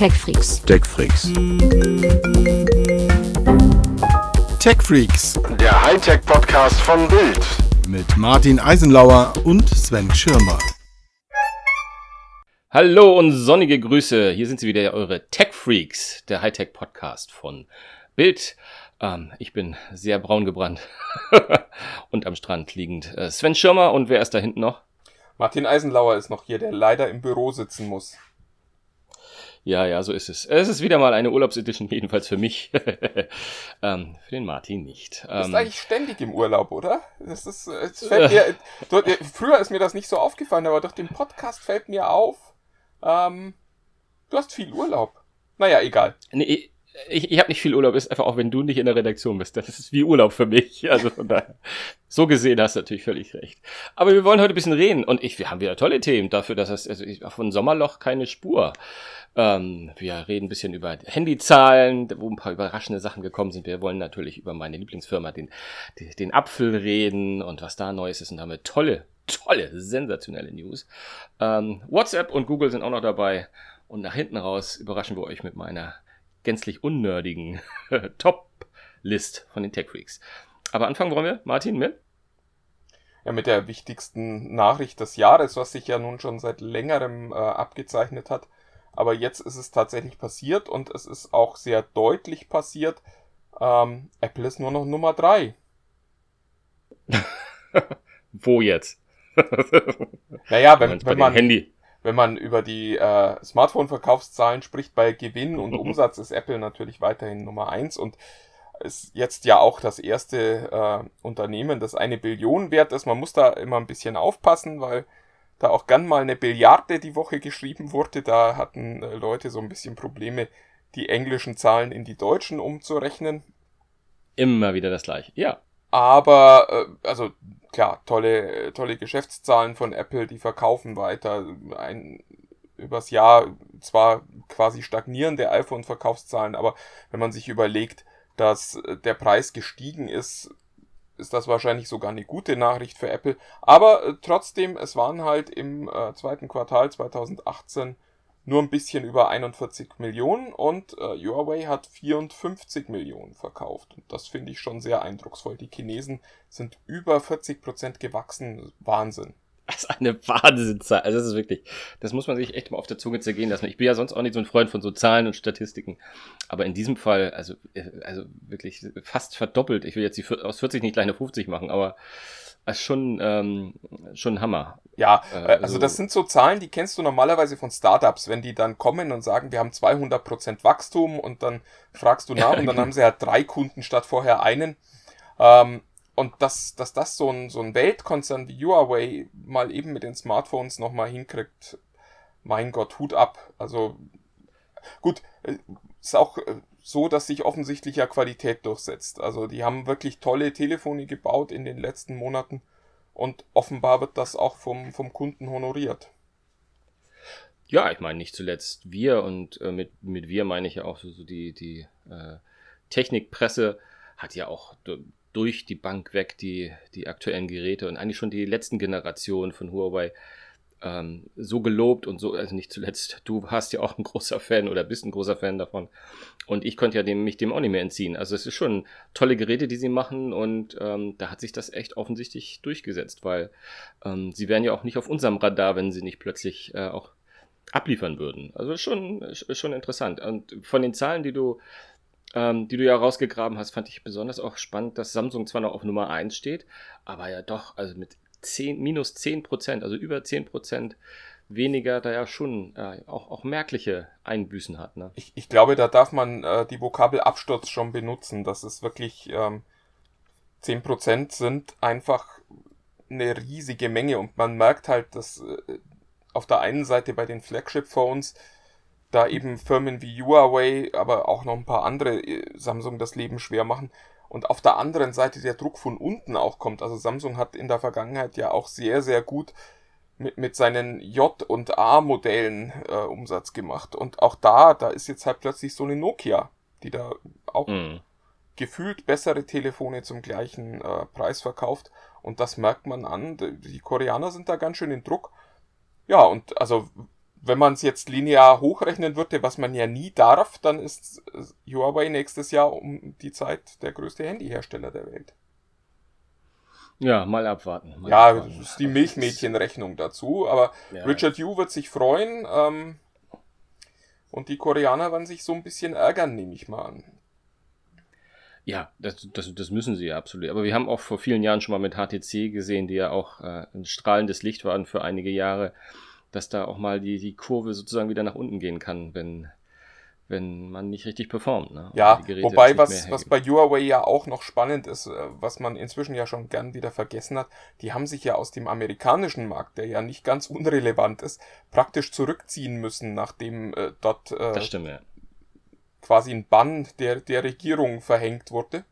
TechFreaks. TechFreaks. TechFreaks Der Hightech-Podcast von Bild. mit Martin Eisenlauer und Sven Schirmer. Hallo und sonnige Grüße. Hier sind sie wieder, eure Tech Freaks, der Hightech Podcast von Bild. Ähm, ich bin sehr braun gebrannt und am Strand liegend. Äh, Sven Schirmer und wer ist da hinten noch? Martin Eisenlauer ist noch hier, der leider im Büro sitzen muss. Ja, ja, so ist es. Es ist wieder mal eine Urlaubsedition, jedenfalls für mich. ähm, für den Martin nicht. Du bist Ähm, eigentlich ständig im Urlaub, oder? Das ist, äh, es fällt mir, du, äh, früher ist mir das nicht so aufgefallen, aber durch den Podcast fällt mir auf, ähm, du hast viel Urlaub. Naja, egal. nee, ich, ich habe nicht viel Urlaub, ist einfach auch, wenn du nicht in der Redaktion bist. Das ist wie Urlaub für mich. Also von daher, so gesehen hast du natürlich völlig recht. Aber wir wollen heute ein bisschen reden und ich, wir haben wieder tolle Themen dafür, dass es also ich, von Sommerloch keine Spur. Ähm, wir reden ein bisschen über Handyzahlen, wo ein paar überraschende Sachen gekommen sind. Wir wollen natürlich über meine Lieblingsfirma, den, den, Apfel reden und was da Neues ist und damit tolle, tolle, sensationelle News. Ähm, WhatsApp und Google sind auch noch dabei und nach hinten raus überraschen wir euch mit meiner gänzlich unnerdigen Top-List von den Tech Freaks. Aber anfangen wollen wir, Martin, mit? Ja, mit der wichtigsten Nachricht des Jahres, was sich ja nun schon seit längerem äh, abgezeichnet hat. Aber jetzt ist es tatsächlich passiert und es ist auch sehr deutlich passiert. Ähm, Apple ist nur noch Nummer drei. Wo jetzt? Naja, wenn, wenn man Handy. wenn man über die äh, Smartphone-Verkaufszahlen spricht, bei Gewinn und Umsatz ist Apple natürlich weiterhin Nummer eins und ist jetzt ja auch das erste äh, Unternehmen, das eine Billion wert ist. Man muss da immer ein bisschen aufpassen, weil da auch gern mal eine Billiarde die Woche geschrieben wurde. Da hatten äh, Leute so ein bisschen Probleme, die englischen Zahlen in die deutschen umzurechnen. Immer wieder das gleiche. Ja. Aber, äh, also klar, tolle, tolle Geschäftszahlen von Apple, die verkaufen weiter. Ein, übers Jahr zwar quasi stagnierende iPhone-Verkaufszahlen, aber wenn man sich überlegt, dass äh, der Preis gestiegen ist, ist das wahrscheinlich sogar eine gute Nachricht für Apple. Aber äh, trotzdem, es waren halt im äh, zweiten Quartal 2018 nur ein bisschen über 41 Millionen und äh, Huawei hat 54 Millionen verkauft. Und das finde ich schon sehr eindrucksvoll. Die Chinesen sind über 40 Prozent gewachsen. Wahnsinn. Das ist eine Wahnsinnszahl. Also das ist wirklich, das muss man sich echt mal auf der Zunge zergehen lassen. Ich bin ja sonst auch nicht so ein Freund von so Zahlen und Statistiken. Aber in diesem Fall, also, äh, also wirklich fast verdoppelt. Ich will jetzt die aus 40 nicht gleich eine 50 machen, aber ist schon, ähm, schon ein Hammer. Ja, Äh, äh, also also- das sind so Zahlen, die kennst du normalerweise von Startups, wenn die dann kommen und sagen, wir haben 200% Wachstum und dann fragst du nach und dann haben sie ja drei Kunden statt vorher einen. Ähm, und dass, dass das so ein, so ein Weltkonzern wie Huawei mal eben mit den Smartphones nochmal hinkriegt, mein Gott, Hut ab. Also gut, äh, ist auch äh, so, dass sich offensichtlich ja Qualität durchsetzt. Also die haben wirklich tolle Telefone gebaut in den letzten Monaten und offenbar wird das auch vom, vom Kunden honoriert. Ja, ich meine nicht zuletzt wir und äh, mit, mit wir meine ich ja auch so, so die, die äh, Technikpresse hat ja auch durch die Bank weg die, die aktuellen Geräte und eigentlich schon die letzten Generationen von Huawei ähm, so gelobt und so, also nicht zuletzt, du hast ja auch ein großer Fan oder bist ein großer Fan davon. Und ich konnte ja dem, mich dem auch nicht mehr entziehen. Also es ist schon tolle Geräte, die sie machen und ähm, da hat sich das echt offensichtlich durchgesetzt, weil ähm, sie wären ja auch nicht auf unserem Radar, wenn sie nicht plötzlich äh, auch abliefern würden. Also schon, schon interessant. Und von den Zahlen, die du, ähm, die du ja rausgegraben hast, fand ich besonders auch spannend, dass Samsung zwar noch auf Nummer 1 steht, aber ja doch, also mit 10, minus 10 Prozent, also über 10 Prozent weniger, da ja schon äh, auch, auch merkliche Einbüßen hat. Ne? Ich, ich glaube, da darf man äh, die Vokabel Absturz schon benutzen. Das ist wirklich ähm, 10% sind einfach eine riesige Menge und man merkt halt, dass äh, auf der einen Seite bei den Flagship-Phones da eben Firmen wie Huawei, aber auch noch ein paar andere äh, Samsung das Leben schwer machen. Und auf der anderen Seite der Druck von unten auch kommt. Also Samsung hat in der Vergangenheit ja auch sehr, sehr gut mit, mit seinen J- und A-Modellen äh, Umsatz gemacht. Und auch da, da ist jetzt halt plötzlich so eine Nokia, die da auch Mhm. gefühlt bessere Telefone zum gleichen äh, Preis verkauft. Und das merkt man an. Die die Koreaner sind da ganz schön in Druck. Ja, und also wenn man es jetzt linear hochrechnen würde, was man ja nie darf, dann ist Huawei nächstes Jahr um die Zeit der größte Handyhersteller der Welt. Ja, mal abwarten. Mal ja, abwarten. das ist die Milchmädchenrechnung dazu, aber Ja. Richard Yu wird sich freuen ähm, und die Koreaner werden sich so ein bisschen ärgern, nehme ich mal an. Ja, das, das, das müssen sie ja absolut. Aber wir haben auch vor vielen Jahren schon mal mit HTC gesehen, die ja auch äh, ein strahlendes Licht waren für einige Jahre, dass da auch mal die, die Kurve sozusagen wieder nach unten gehen kann, wenn, wenn man nicht richtig performt. Ne? Ja, Geräte wobei was, was bei Huawei ja auch noch spannend ist, äh, was man inzwischen ja schon gern wieder vergessen hat, die haben sich ja aus dem amerikanischen Markt, der ja nicht ganz unrelevant ist, praktisch zurückziehen müssen, nachdem äh, dort äh, Das stimmt, ja. quasi ein Bann der, der Regierung verhängt wurde.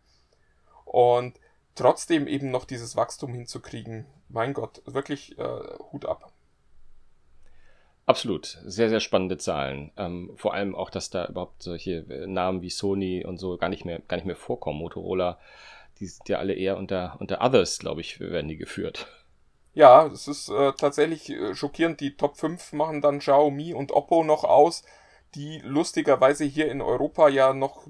Und trotzdem eben noch dieses Wachstum hinzukriegen, mein Gott, wirklich äh, Hut ab. Absolut, sehr, sehr spannende Zahlen. Ähm, vor allem auch, dass da überhaupt solche äh, Namen wie Sony und so gar nicht mehr, gar nicht mehr vorkommen. Motorola, die sind ja alle eher unter, unter Others, glaube ich, werden die geführt. Ja, es ist äh, tatsächlich äh, schockierend. Die Top 5 machen dann Xiaomi und Oppo noch aus, die lustigerweise hier in Europa ja noch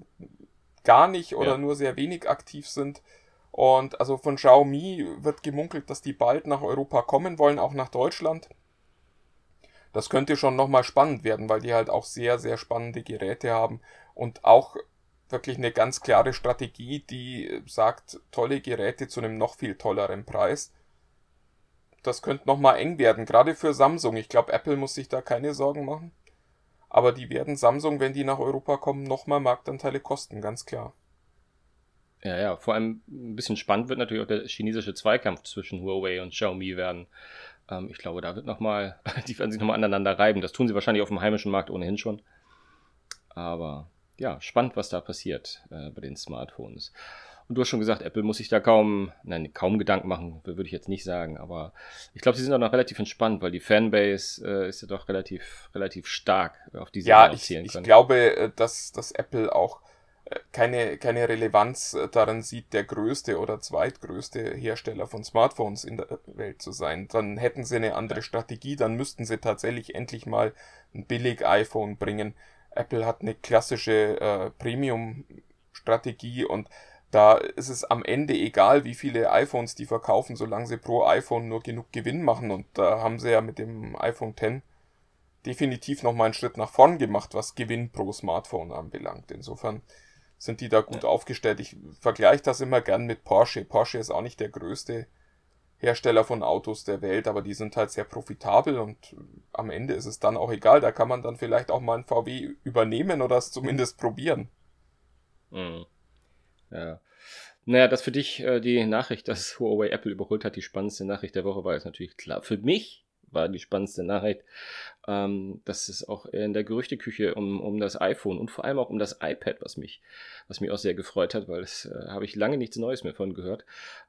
gar nicht oder Ja. nur sehr wenig aktiv sind. Und also von Xiaomi wird gemunkelt, dass die bald nach Europa kommen wollen, auch nach Deutschland. Das könnte schon nochmal spannend werden, weil die halt auch sehr, sehr spannende Geräte haben und auch wirklich eine ganz klare Strategie, die sagt, tolle Geräte zu einem noch viel tolleren Preis. Das könnte nochmal eng werden, gerade für Samsung. Ich glaube, Apple muss sich da keine Sorgen machen. Aber die werden Samsung, wenn die nach Europa kommen, nochmal Marktanteile kosten, ganz klar. Ja, ja, vor allem ein bisschen spannend wird natürlich auch der chinesische Zweikampf zwischen Huawei und Xiaomi werden. Ähm, ich glaube, da wird nochmal, die werden sich nochmal aneinander reiben. Das tun sie wahrscheinlich auf dem heimischen Markt ohnehin schon. Aber ja, spannend, was da passiert äh, bei den Smartphones. Und du hast schon gesagt, Apple muss sich da kaum, nein, kaum Gedanken machen, würde ich jetzt nicht sagen, aber ich glaube, sie sind auch noch relativ entspannt, weil die Fanbase äh, ist ja doch relativ, relativ stark, auf die sie Ja, ich, zählen ich können. glaube, äh, dass, dass Apple auch keine, keine Relevanz äh, darin sieht, der größte oder zweitgrößte Hersteller von Smartphones in der Welt zu sein. Dann hätten sie eine andere Strategie, dann müssten sie tatsächlich endlich mal ein billig iPhone bringen. Apple hat eine klassische äh, Premium-Strategie und da ist es am Ende egal, wie viele iPhones die verkaufen, solange sie pro iPhone nur genug Gewinn machen. Und da haben sie ja mit dem iPhone X definitiv nochmal einen Schritt nach vorn gemacht, was Gewinn pro Smartphone anbelangt. Insofern sind die da gut aufgestellt. Ich vergleiche das immer gern mit Porsche. Porsche ist auch nicht der größte Hersteller von Autos der Welt, aber die sind halt sehr profitabel und am Ende ist es dann auch egal. Da kann man dann vielleicht auch mal ein VW übernehmen oder es zumindest probieren. Mhm. Ja. Naja, das für dich äh, die Nachricht, dass Huawei Apple überholt hat, die spannendste Nachricht der Woche war jetzt natürlich klar. Für mich war die spannendste Nachricht, ähm, dass es auch in der Gerüchteküche um, um das iPhone und vor allem auch um das iPad, was mich, was mich auch sehr gefreut hat, weil das äh, habe ich lange nichts Neues mehr von gehört,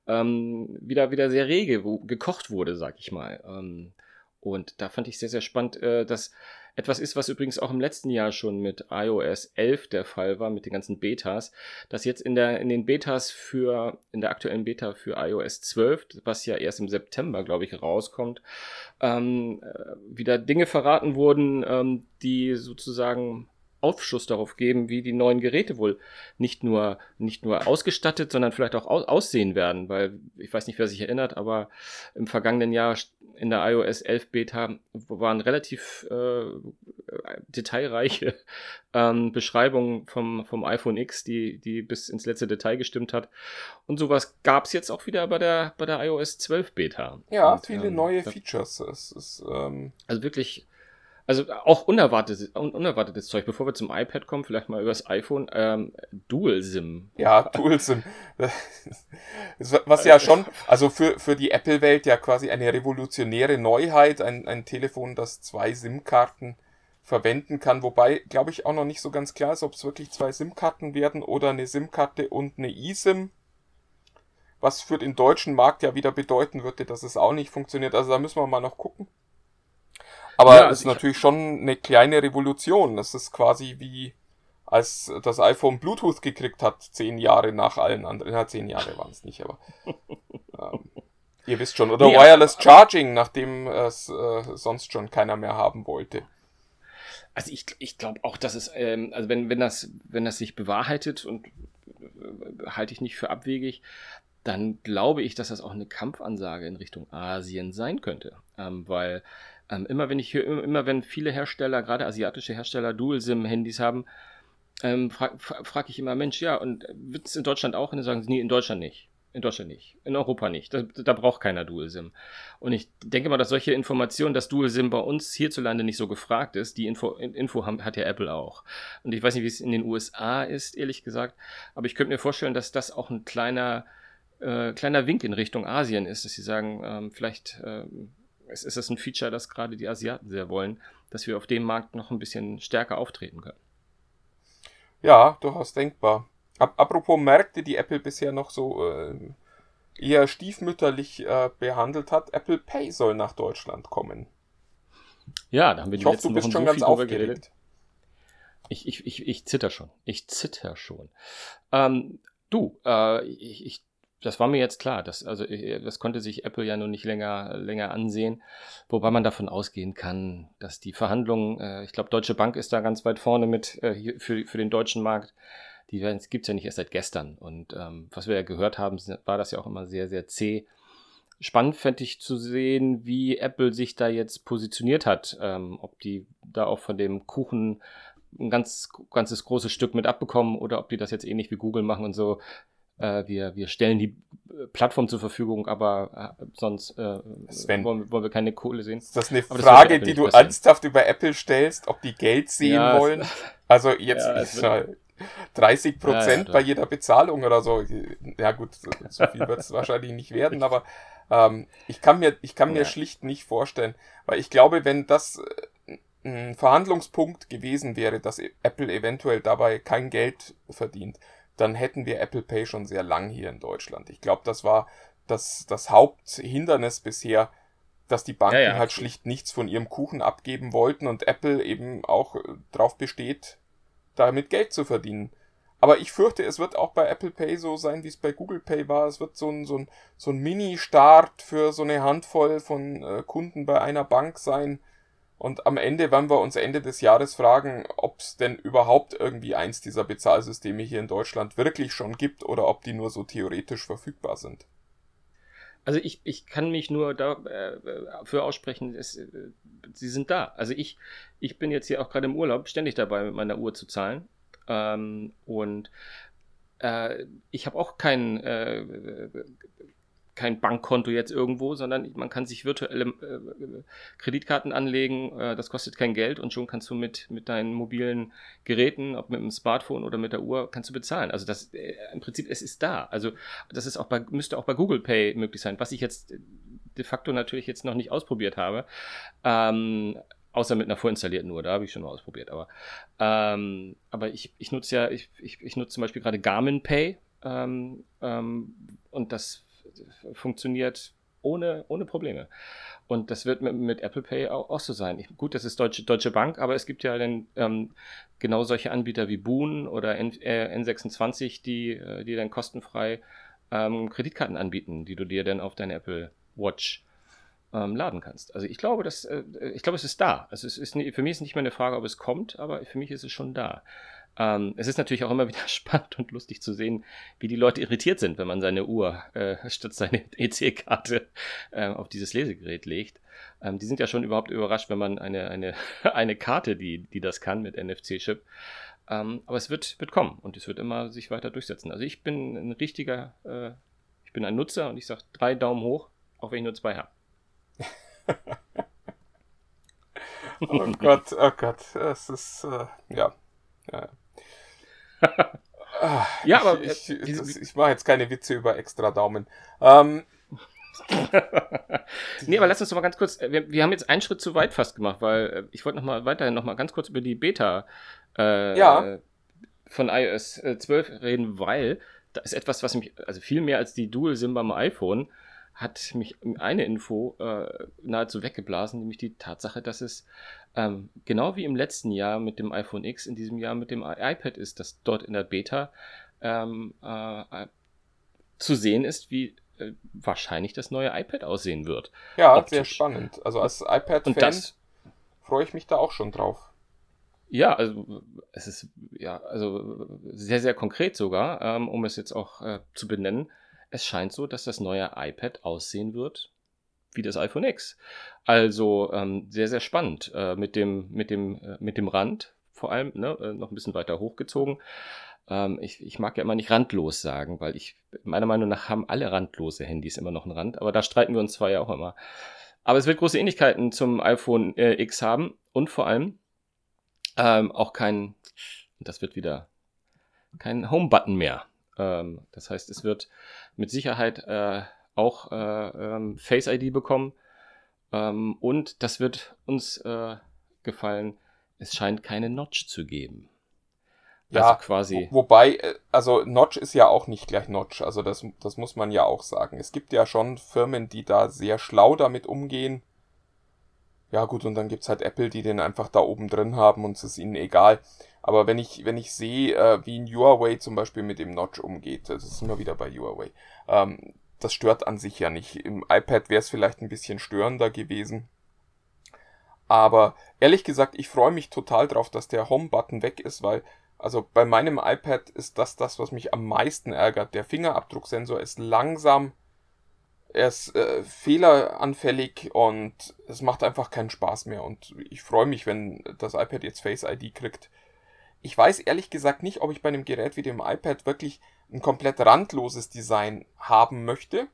ähm, wieder, wieder sehr rege wo, gekocht wurde, sag ich mal. Ähm, und da fand ich sehr, sehr spannend, äh, dass etwas ist, was übrigens auch im letzten Jahr schon mit iOS 11 der Fall war, mit den ganzen Betas, dass jetzt in, der, in den Betas für, in der aktuellen Beta für iOS 12, was ja erst im September, glaube ich, rauskommt, ähm, äh, wieder Dinge verraten wurden, ähm, die sozusagen Aufschluss darauf geben, wie die neuen Geräte wohl nicht nur, nicht nur ausgestattet, sondern vielleicht auch au aussehen werden, weil ich weiß nicht, wer sich erinnert, aber im vergangenen Jahr in der iOS 11 Beta waren relativ äh, detailreiche ähm, Beschreibungen vom, vom iPhone X, die, die bis ins letzte Detail gestimmt hat. Und sowas gab es jetzt auch wieder bei der, bei der iOS 12 Beta. Ja, Und, viele ähm, neue Features. Es ist, ähm, Also wirklich, also auch unerwartetes, un unerwartetes Zeug. Bevor wir zum iPad kommen, vielleicht mal übers iPhone. Ähm, Dual SIM. Ja, Tools im, das- was ja schon, also für, für die Apple-Welt ja quasi eine revolutionäre Neuheit, ein, ein Telefon, das zwei SIM-Karten verwenden kann, wobei, glaube ich, auch noch nicht so ganz klar ist, ob es wirklich zwei SIM-Karten werden oder eine SIM-Karte und eine eSIM, was für den deutschen Markt ja wieder bedeuten würde, dass es auch nicht funktioniert. Also da müssen wir mal noch gucken. Aber Ja, es also ist ich- natürlich schon eine kleine Revolution. Das ist quasi wie als das iPhone Bluetooth gekriegt hat, zehn Jahre nach allen anderen. Ja, zehn Jahre waren es nicht, aber ähm, ihr wisst schon. Oder Nee, Wireless Charging, nachdem es äh, sonst schon keiner mehr haben wollte. Also ich, ich glaube auch, dass es, ähm, also wenn, wenn das, wenn das sich bewahrheitet und äh, halte ich nicht für abwegig, dann glaube ich, dass das auch eine Kampfansage in Richtung Asien sein könnte. Ähm, weil ähm, immer wenn ich hier, immer wenn viele Hersteller, gerade asiatische Hersteller, Dual-SIM-Handys haben, ähm, frage frag ich immer, Mensch, ja, und wird es in Deutschland auch? Und dann sagen sie, nee, in Deutschland nicht. In Deutschland nicht. In Europa nicht. Da, da braucht keiner Dual-SIM. Und ich denke mal, dass solche Informationen, dass Dual-SIM bei uns hierzulande nicht so gefragt ist, die Info, Info hat ja Apple auch. Und ich weiß nicht, wie es in den USA ist, ehrlich gesagt. Aber ich könnte mir vorstellen, dass das auch ein kleiner, äh, kleiner Wink in Richtung Asien ist, dass sie sagen, ähm, vielleicht äh, ist, ist das ein Feature, das gerade die Asiaten sehr wollen, dass wir auf dem Markt noch ein bisschen stärker auftreten können. Ja, durchaus denkbar. Apropos Märkte, die Apple bisher noch so äh, eher stiefmütterlich äh, behandelt hat, Apple Pay soll nach Deutschland kommen. Ja, da haben wir die ich hoffe, letzten du bist Wochen schon so ganz aufgeregt. geredet. Ich, ich, ich, ich zitter schon. Ich zitter schon. Ähm, du, äh, ich, ich, das war mir jetzt klar. Das, also, äh, das konnte sich Apple ja nur nicht länger, länger ansehen. Wobei man davon ausgehen kann, dass die Verhandlungen, äh, ich glaube, Deutsche Bank ist da ganz weit vorne mit äh, für, für den deutschen Markt. Die gibt es ja nicht erst seit gestern. Und ähm, was wir ja gehört haben, war das ja auch immer sehr, sehr zäh. Spannend fände ich zu sehen, wie Apple sich da jetzt positioniert hat. Ähm, ob die da auch von dem Kuchen ein ganz, ganzes großes Stück mit abbekommen oder ob die das jetzt ähnlich wie Google machen und so. Äh, wir, wir stellen die äh, Plattform zur Verfügung, aber äh, sonst äh, Sven. wollen, wollen wir keine Kohle sehen. Ist das eine Aber das Frage, Apple die du passieren. ernsthaft über Apple stellst, ob die Geld sehen Ja, wollen? Also jetzt Ja, ist ja 30 Ja, ja, Prozent doch. bei jeder Bezahlung oder so. Ja gut, so so viel wird es wahrscheinlich nicht werden, aber ähm, ich kann mir, ich kann mir Ja. schlicht nicht vorstellen, weil ich glaube, wenn das äh, ein Verhandlungspunkt gewesen wäre, dass Apple eventuell dabei kein Geld verdient, dann hätten wir Apple Pay schon sehr lang hier in Deutschland. Ich glaube, das war das, das Haupthindernis bisher, dass die Banken Ja, ja, halt schlicht nichts von ihrem Kuchen abgeben wollten und Apple eben auch äh, drauf besteht, damit Geld zu verdienen. Aber ich fürchte, es wird auch bei Apple Pay so sein, wie es bei Google Pay war. Es wird so ein, so ein, so ein Mini-Start für so eine Handvoll von äh, Kunden bei einer Bank sein. Und am Ende werden wir uns Ende des Jahres fragen, ob es denn überhaupt irgendwie eins dieser Bezahlsysteme hier in Deutschland wirklich schon gibt oder ob die nur so theoretisch verfügbar sind. Also ich, ich kann mich nur dafür aussprechen, es, äh, sie sind da. Also ich, ich bin jetzt hier auch gerade im Urlaub ständig dabei, mit meiner Uhr zu zahlen. Ähm, und äh, ich habe auch kein, äh, kein Bankkonto jetzt irgendwo, sondern man kann sich virtuelle äh, Kreditkarten anlegen. Äh, das kostet kein Geld und schon kannst du mit, mit deinen mobilen Geräten, ob mit dem Smartphone oder mit der Uhr, kannst du bezahlen. Also das äh, im Prinzip, es ist da. Also das ist auch bei, müsste auch bei Google Pay möglich sein, was ich jetzt de facto natürlich jetzt noch nicht ausprobiert habe. Ähm, außer mit einer vorinstallierten Uhr, da habe ich schon mal ausprobiert. Aber, ähm, aber ich, ich nutze ja, ich, ich, ich nutze zum Beispiel gerade Garmin Pay ähm, ähm, und das funktioniert ohne, ohne Probleme. Und das wird mit, mit Apple Pay auch, auch so sein. Ich, gut, das ist Deutsche, Deutsche Bank, aber es gibt ja dann ähm, genau solche Anbieter wie Boon oder N, äh, N26, die, äh, die dann kostenfrei ähm, Kreditkarten anbieten, die du dir dann auf deine Apple Watch ähm, laden kannst. Also ich glaube, dass, äh, ich glaube, es ist da. Also es ist für mich ist nicht mehr eine Frage, ob es kommt, aber für mich ist es schon da. Ähm, es ist natürlich auch immer wieder spannend und lustig zu sehen, wie die Leute irritiert sind, wenn man seine Uhr äh, statt seine EC-Karte äh, auf dieses Lesegerät legt. Ähm, die sind ja schon überhaupt überrascht, wenn man eine, eine, eine Karte, die, die das kann mit NFC-Chip. Ähm, aber es wird, wird kommen und es wird immer sich weiter durchsetzen. Also ich bin ein richtiger, äh, ich bin ein Nutzer und ich sage drei Daumen hoch, auch wenn ich nur zwei habe. Oh Gott, oh Gott, es ist, äh, ja. ja. Ah, Ja, aber, ich, äh, ich, diese- das, ich mache jetzt keine Witze über extra Daumen. Ähm, nee, aber lass uns doch mal ganz kurz, äh, wir, wir haben jetzt einen Schritt zu weit fast gemacht, weil äh, ich wollte noch mal weiterhin noch mal ganz kurz über die Beta äh, Ja. von iOS äh, 12 reden, weil da ist etwas, was mich, also viel mehr als die Dual-SIM beim iPhone, hat mich eine Info äh, nahezu weggeblasen, nämlich die Tatsache, dass es ähm, genau wie im letzten Jahr mit dem iPhone X in diesem Jahr mit dem iPad ist, dass dort in der Beta ähm, äh, äh, zu sehen ist, wie äh, wahrscheinlich das neue iPad aussehen wird. ja, Optisch. sehr spannend. Also als iPad-Fan freue ich mich da auch schon drauf. Ja, also es ist ja also sehr, sehr konkret sogar, ähm, um es jetzt auch äh, zu benennen. Es scheint so, dass das neue iPad aussehen wird wie das iPhone X. Also ähm, sehr, sehr spannend äh, mit, dem, mit, dem, äh, mit dem Rand vor allem, ne, äh, noch ein bisschen weiter hochgezogen. Ähm, ich, ich mag ja immer nicht randlos sagen, weil ich, meiner Meinung nach, haben alle randlose Handys immer noch einen Rand, aber da streiten wir uns zwar ja auch immer. Aber es wird große Ähnlichkeiten zum iPhone äh, X haben und vor allem ähm, auch kein, das wird wieder kein Home-Button mehr. Ähm, das heißt, es wird mit Sicherheit äh, auch äh, ähm, Face ID bekommen. Ähm, und das wird uns äh, gefallen. Es scheint keine Notch zu geben. Also ja, quasi. Wo, wobei, äh, also Notch ist ja auch nicht gleich Notch. Also das, das muss man ja auch sagen. Es gibt ja schon Firmen, die da sehr schlau damit umgehen ja gut, und dann gibt's halt Apple, die den einfach da oben drin haben und es ist ihnen egal. Aber wenn ich, wenn ich sehe, äh, wie ein Huawei zum Beispiel mit dem Notch umgeht, das ist immer wieder bei Huawei, ähm, das stört an sich ja nicht. Im iPad wäre es vielleicht ein bisschen störender gewesen. Aber ehrlich gesagt, ich freue mich total drauf, dass der Home-Button weg ist, weil, also bei meinem iPad ist das das, was mich am meisten ärgert. Der Fingerabdrucksensor ist langsam er ist äh, fehleranfällig und es macht einfach keinen Spaß mehr. Und ich freue mich, wenn das iPad jetzt Face ID kriegt. Ich weiß ehrlich gesagt nicht, ob ich bei einem Gerät wie dem iPad wirklich ein komplett randloses Design haben möchte,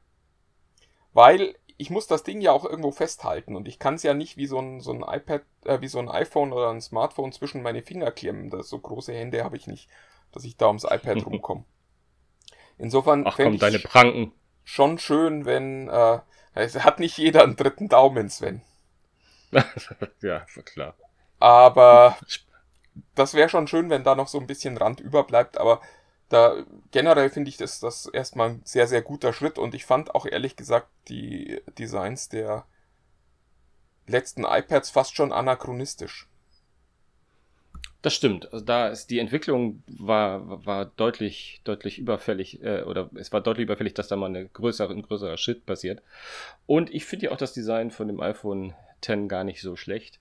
weil ich muss das Ding ja auch irgendwo festhalten und ich kann es ja nicht wie so ein, so ein iPad, äh, wie so ein iPhone oder ein Smartphone zwischen meine Finger klemmen. Das, so große Hände habe ich nicht, dass ich da ums iPad rumkomme. Insofern. Ach komm, deine Pranken schon schön, wenn äh, es hat nicht jeder einen dritten Daumen, Sven. ja, klar. Aber das wäre schon schön, wenn da noch so ein bisschen Rand überbleibt, aber da generell finde ich das, das erstmal ein sehr, sehr guter Schritt und ich fand auch ehrlich gesagt die Designs der letzten iPads fast schon anachronistisch. Das stimmt. Also da ist die Entwicklung war, war deutlich, deutlich überfällig, äh, oder es war deutlich überfällig, dass da mal eine größere, ein größerer Schritt passiert. Und ich finde ja auch das Design von dem iPhone X gar nicht so schlecht.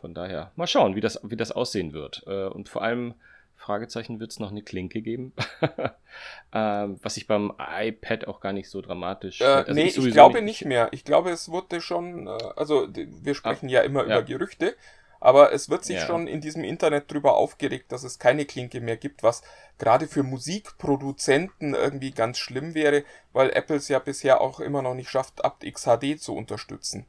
Von daher, mal schauen, wie das, wie das aussehen wird. Äh, und vor allem, Fragezeichen, wird es noch eine Klinke geben? ähm, was ich beim iPad auch gar nicht so dramatisch. Äh, also nee, ich, ich glaube nicht, nicht mehr. Ich glaube, es wurde schon, äh, also wir sprechen Ach, ja immer ja. über Gerüchte. Aber es wird sich ja. schon in diesem Internet drüber aufgeregt, dass es keine Klinke mehr gibt, was gerade für Musikproduzenten irgendwie ganz schlimm wäre, weil Apple es ja bisher auch immer noch nicht schafft, aptX HD zu unterstützen.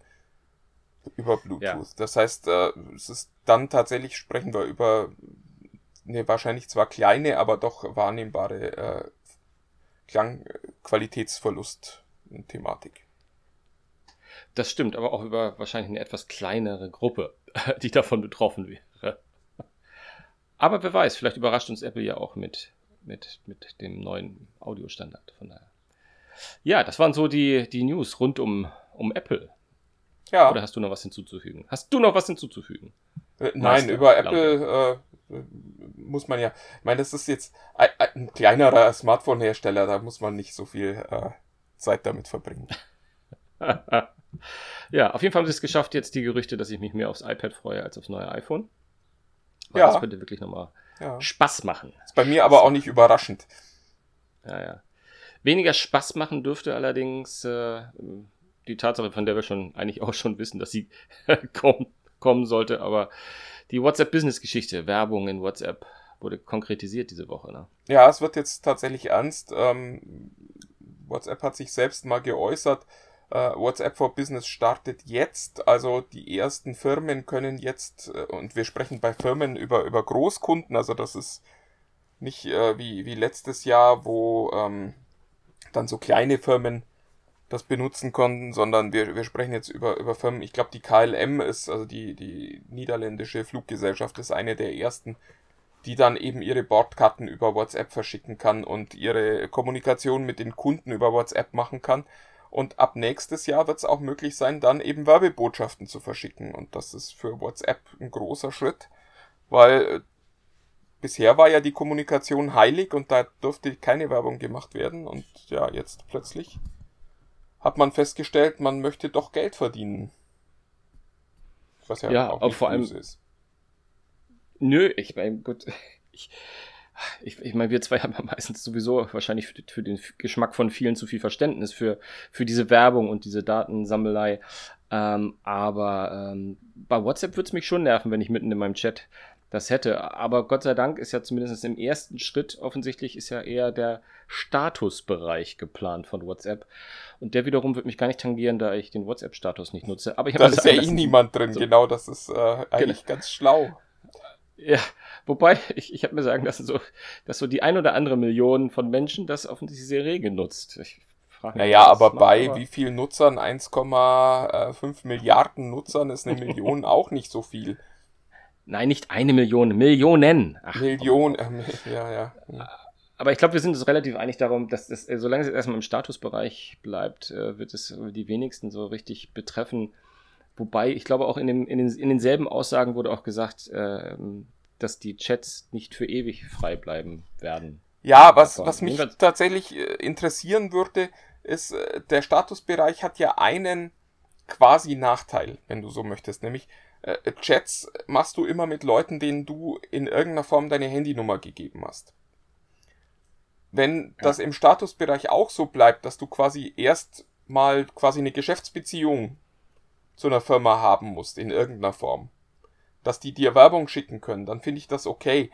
Über Bluetooth. Ja. Das heißt, äh, es ist dann tatsächlich sprechen wir über eine wahrscheinlich zwar kleine, aber doch wahrnehmbare äh, Klangqualitätsverlust-Thematik. Das stimmt, aber auch über wahrscheinlich eine etwas kleinere Gruppe, die davon betroffen wäre. Aber wer weiß, vielleicht überrascht uns Apple ja auch mit, mit, mit dem neuen Audiostandard. Von daher. Ja, das waren so die, die News rund um, um Apple. Ja. Oder hast du noch was hinzuzufügen? Hast du noch was hinzuzufügen? Äh, nein, über Apple muss man ja. Ich meine, das ist jetzt ein, ein kleinerer Smartphone-Hersteller, da muss man nicht so viel äh, Zeit damit verbringen. ja, auf jeden Fall haben sie es geschafft, jetzt die Gerüchte, dass ich mich mehr aufs iPad freue als aufs neue iPhone. Weil ja. Das könnte wirklich nochmal ja. Spaß machen. Ist bei mir aber auch nicht überraschend. Ja, ja. Weniger Spaß machen dürfte allerdings äh, die Tatsache, von der wir schon eigentlich auch schon wissen, dass sie kommen, kommen sollte, aber die WhatsApp-Business-Geschichte, Werbung in WhatsApp, wurde konkretisiert diese Woche. Ne? Ja, es wird jetzt tatsächlich ernst. Ähm, WhatsApp hat sich selbst mal geäußert, Uh, WhatsApp for Business startet jetzt, also die ersten Firmen können jetzt, äh, und wir sprechen bei Firmen über, über Großkunden, also das ist nicht äh, wie, wie letztes Jahr, wo ähm, dann so kleine Firmen das benutzen konnten, sondern wir, wir sprechen jetzt über, über Firmen, ich glaube die KLM ist, also die, die niederländische Fluggesellschaft ist eine der ersten, die dann eben ihre Bordkarten über WhatsApp verschicken kann und ihre Kommunikation mit den Kunden über WhatsApp machen kann. Und ab nächstes Jahr wird es auch möglich sein, dann eben Werbebotschaften zu verschicken. Und das ist für WhatsApp ein großer Schritt, weil äh, bisher war ja die Kommunikation heilig und da durfte keine Werbung gemacht werden. Und ja, jetzt plötzlich hat man festgestellt, man möchte doch Geld verdienen. Was ja, ja auch nicht vor allem ist. Nö, ich meine, gut, ich, ich, ich meine, wir zwei haben ja meistens sowieso wahrscheinlich für, für, den Geschmack von vielen zu viel Verständnis für, für diese Werbung und diese Datensammelei. Ähm, aber ähm, bei WhatsApp würde es mich schon nerven, wenn ich mitten in meinem Chat das hätte. Aber Gott sei Dank ist ja zumindest im ersten Schritt offensichtlich ist ja eher der Statusbereich geplant von WhatsApp. Und der wiederum wird mich gar nicht tangieren, da ich den WhatsApp-Status nicht nutze. Aber ich da ist ja eh niemand drin, so. genau, das ist äh, eigentlich genau. ganz schlau. Ja, wobei, ich, ich habe mir sagen lassen, so, dass so die ein oder andere Million von Menschen das offensichtlich sehr rege nutzt. Ich frage mich, naja, aber bei aber wie vielen Nutzern? 1,5 Milliarden Nutzern ist eine Million auch nicht so viel. Nein, nicht eine Million, Millionen. Ach, Millionen, äh, ja, ja. Aber ich glaube, wir sind uns relativ einig darum, dass das, äh, solange es erstmal im Statusbereich bleibt, äh, wird es die wenigsten so richtig betreffen. Wobei, ich glaube, auch in, dem, in, den, in denselben Aussagen wurde auch gesagt, äh, dass die Chats nicht für ewig frei bleiben werden. Ja, was, was mich tatsächlich interessieren würde, ist, der Statusbereich hat ja einen quasi Nachteil, wenn du so möchtest, nämlich Chats machst du immer mit Leuten, denen du in irgendeiner Form deine Handynummer gegeben hast. Wenn ja. das im Statusbereich auch so bleibt, dass du quasi erst mal quasi eine Geschäftsbeziehung zu einer Firma haben musst in irgendeiner Form, dass die dir Werbung schicken können, dann finde ich das okay.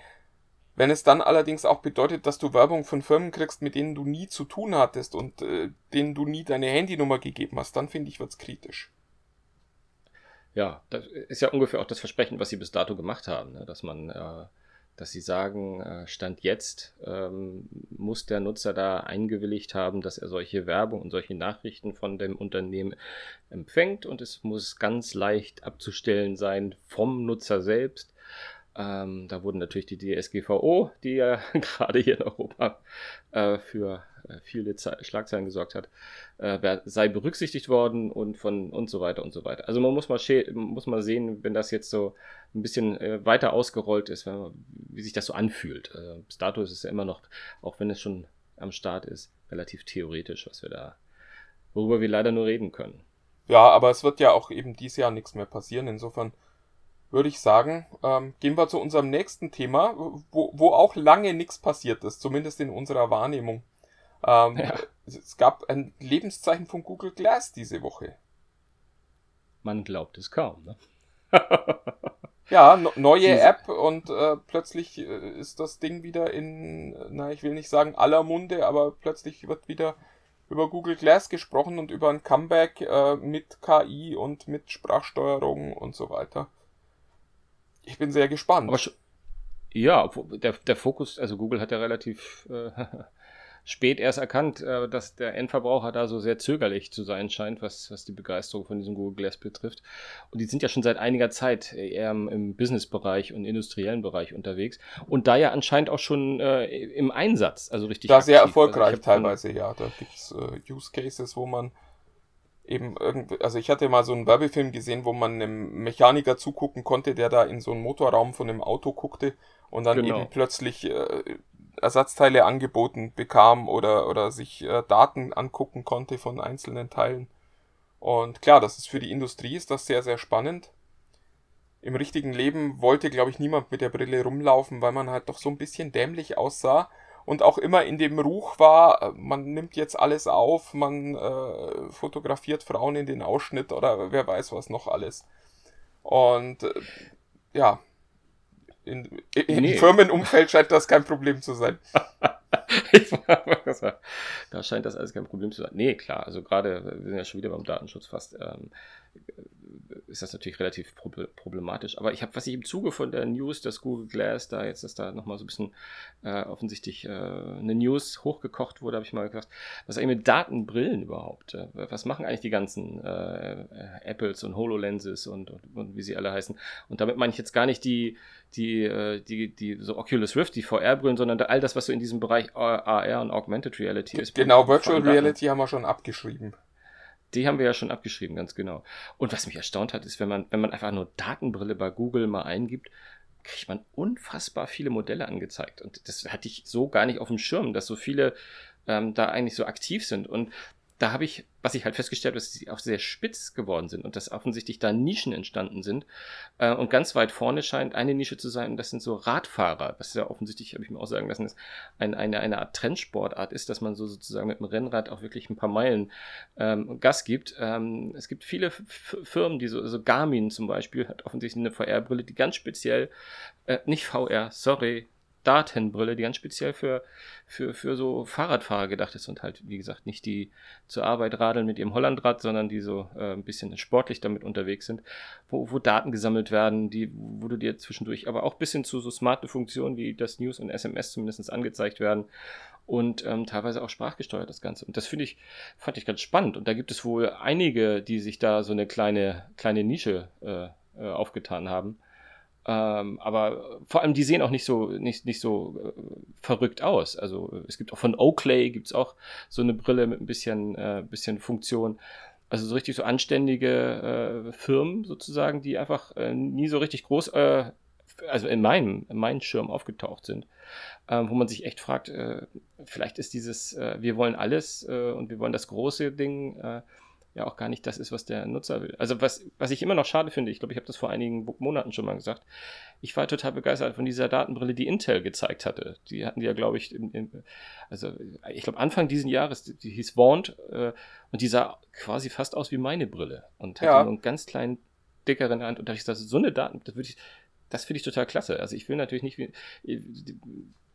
Wenn es dann allerdings auch bedeutet, dass du Werbung von Firmen kriegst, mit denen du nie zu tun hattest und äh, denen du nie deine Handynummer gegeben hast, dann finde ich wird's kritisch. Ja, das ist ja ungefähr auch das Versprechen, was sie bis dato gemacht haben, ne? dass man, äh, dass sie sagen, äh, Stand jetzt ähm, muss der Nutzer da eingewilligt haben, dass er solche Werbung und solche Nachrichten von dem Unternehmen empfängt und es muss ganz leicht abzustellen sein vom Nutzer selbst. Ähm, da wurden natürlich die DSGVO, die ja gerade hier in Europa äh, für äh, viele Schlagzeilen gesorgt hat, äh, sei berücksichtigt worden und von und so weiter und so weiter. Also man muss mal, muss mal sehen, wenn das jetzt so ein bisschen äh, weiter ausgerollt ist, man, wie sich das so anfühlt. Äh, bis dato ist es ja immer noch, auch wenn es schon am Start ist, relativ theoretisch, was wir da, worüber wir leider nur reden können. Ja, aber es wird ja auch eben dieses Jahr nichts mehr passieren. Insofern würde ich sagen, ähm, gehen wir zu unserem nächsten Thema, wo, wo auch lange nichts passiert ist, zumindest in unserer Wahrnehmung. Ähm, ja. Es gab ein Lebenszeichen von Google Glass diese Woche. Man glaubt es kaum, ne? ja, no neue App und äh, plötzlich äh, ist das Ding wieder in, na, ich will nicht sagen aller Munde, aber plötzlich wird wieder über Google Glass gesprochen und über ein Comeback äh, mit KI und mit Sprachsteuerung und so weiter. Ich bin sehr gespannt. Aber ja, der, der Fokus, also Google hat ja relativ äh, spät erst erkannt, äh, dass der Endverbraucher da so sehr zögerlich zu sein scheint, was, was die Begeisterung von diesem Google Glass betrifft. Und die sind ja schon seit einiger Zeit eher im, Business-Bereich und industriellen Bereich unterwegs. Und da ja anscheinend auch schon äh, im Einsatz, also richtig. Da sehr erfolgreich also teilweise, ja. Da gibt's äh, Use Cases, wo man eben irgendwie, also ich hatte mal so einen Werbefilm gesehen, wo man einem Mechaniker zugucken konnte, der da in so einen Motorraum von einem Auto guckte und dann genau. eben plötzlich äh, Ersatzteile angeboten bekam oder, oder sich äh, Daten angucken konnte von einzelnen Teilen. Und klar, das ist für die Industrie ist das sehr, sehr spannend. Im richtigen Leben wollte, glaube ich, niemand mit der Brille rumlaufen, weil man halt doch so ein bisschen dämlich aussah und auch immer in dem Ruch war, äh, man nimmt jetzt alles auf, man äh, fotografiert Frauen in den Ausschnitt oder wer weiß was noch alles. Und äh, ja, in, im nee. Firmenumfeld scheint das kein Problem zu sein. da scheint das alles kein Problem zu sein. Nee, klar, also gerade, wir sind ja schon wieder beim Datenschutz fast, ähm, ist das natürlich relativ problematisch. Aber ich habe, was ich im Zuge von der News, dass Google Glass da jetzt, dass da nochmal so ein bisschen äh, offensichtlich äh, eine News hochgekocht wurde, habe ich mal gedacht, was eigentlich mit Datenbrillen überhaupt? Äh, was machen eigentlich die ganzen äh, Apples und HoloLenses und, und, und, wie sie alle heißen? Und damit meine ich jetzt gar nicht die, die, äh, die, die so Oculus Rift, die VR-Brillen, sondern all das, was so in diesem Bereich AR und Augmented Reality ist. Genau, Virtual Reality haben wir schon abgeschrieben. Die haben wir ja schon abgeschrieben, ganz genau. Und was mich erstaunt hat, ist, wenn man, wenn man einfach nur Datenbrille bei Google mal eingibt, kriegt man unfassbar viele Modelle angezeigt. Und das hatte ich so gar nicht auf dem Schirm, dass so viele ähm, da eigentlich so aktiv sind. Und da habe ich, was ich halt festgestellt habe, dass sie auch sehr spitz geworden sind und dass offensichtlich da Nischen entstanden sind. Äh, und ganz weit vorne scheint eine Nische zu sein, das sind so Radfahrer, was ja offensichtlich, habe ich mir auch sagen lassen, ist ein, eine, eine Art Trendsportart ist, dass man so sozusagen mit dem Rennrad auch wirklich ein paar Meilen ähm, Gas gibt. Ähm, es gibt viele F Firmen, die so, also Garmin zum Beispiel hat offensichtlich eine VR-Brille, die ganz speziell, äh, nicht VR, sorry, Datenbrille, die ganz speziell für, für, für so Fahrradfahrer gedacht ist und halt, wie gesagt, nicht die zur Arbeit radeln mit ihrem Hollandrad, sondern die so äh, ein bisschen sportlich damit unterwegs sind, wo, wo Daten gesammelt werden, die, wo du dir zwischendurch, aber auch bis hin zu so smarte Funktionen wie das News und SMS zumindest angezeigt werden und ähm, teilweise auch sprachgesteuert das Ganze. Und das finde ich, fand ich ganz spannend. Und da gibt es wohl einige, die sich da so eine kleine, kleine Nische äh, äh aufgetan haben. Ähm, aber vor allem, die sehen auch nicht so, nicht, nicht so äh, verrückt aus. Also es gibt auch von Oakley gibt es auch so eine Brille mit ein bisschen, äh, bisschen Funktion. Also so richtig so anständige äh, Firmen sozusagen, die einfach äh, nie so richtig groß, äh, also in meinem, in meinem Schirm aufgetaucht sind. Ähm, wo man sich echt fragt, äh, vielleicht ist dieses, wir wollen alles und wir wollen das große Ding ja auch gar nicht das ist, was der Nutzer will. Also was, was ich immer noch schade finde, ich glaube, ich habe das vor einigen Monaten schon mal gesagt, ich war total begeistert von dieser Datenbrille, die Intel gezeigt hatte. Die hatten die ja, glaube ich, in, in, also ich glaube Anfang diesen Jahres, die, die hieß Vaunt äh, und die sah quasi fast aus wie meine Brille und hatte ja. nur einen ganz kleinen, dickeren Hand und da ich gesagt, so eine Daten, das würde ich, das finde ich total klasse. Also ich will natürlich nicht, wie,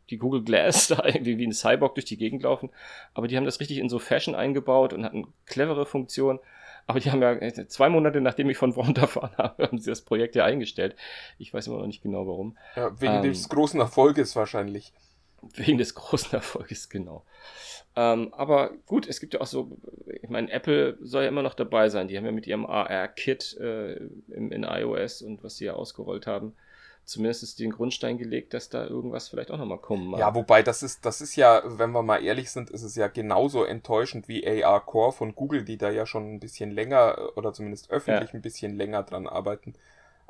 die Google Glass da irgendwie wie ein Cyborg durch die Gegend laufen. Aber die haben das richtig in so Fashion eingebaut und hatten clevere Funktionen. Aber die haben ja äh, zwei Monate nachdem ich von Worm erfahren habe, haben sie das Projekt ja eingestellt. Ich weiß immer noch nicht genau warum. Ja, wegen ähm, des großen Erfolges wahrscheinlich. Wegen des großen Erfolges, genau. Ähm, aber gut, es gibt ja auch so, ich meine, Apple soll ja immer noch dabei sein. Die haben ja mit ihrem AR-Kit äh, in, in iOS und was sie ja ausgerollt haben, zumindest den Grundstein gelegt, dass da irgendwas vielleicht auch nochmal kommen mag. Ja, wobei das ist, das ist ja, wenn wir mal ehrlich sind, ist es ja genauso enttäuschend wie AR Core von Google, die da ja schon ein bisschen länger oder zumindest öffentlich ja. ein bisschen länger dran arbeiten.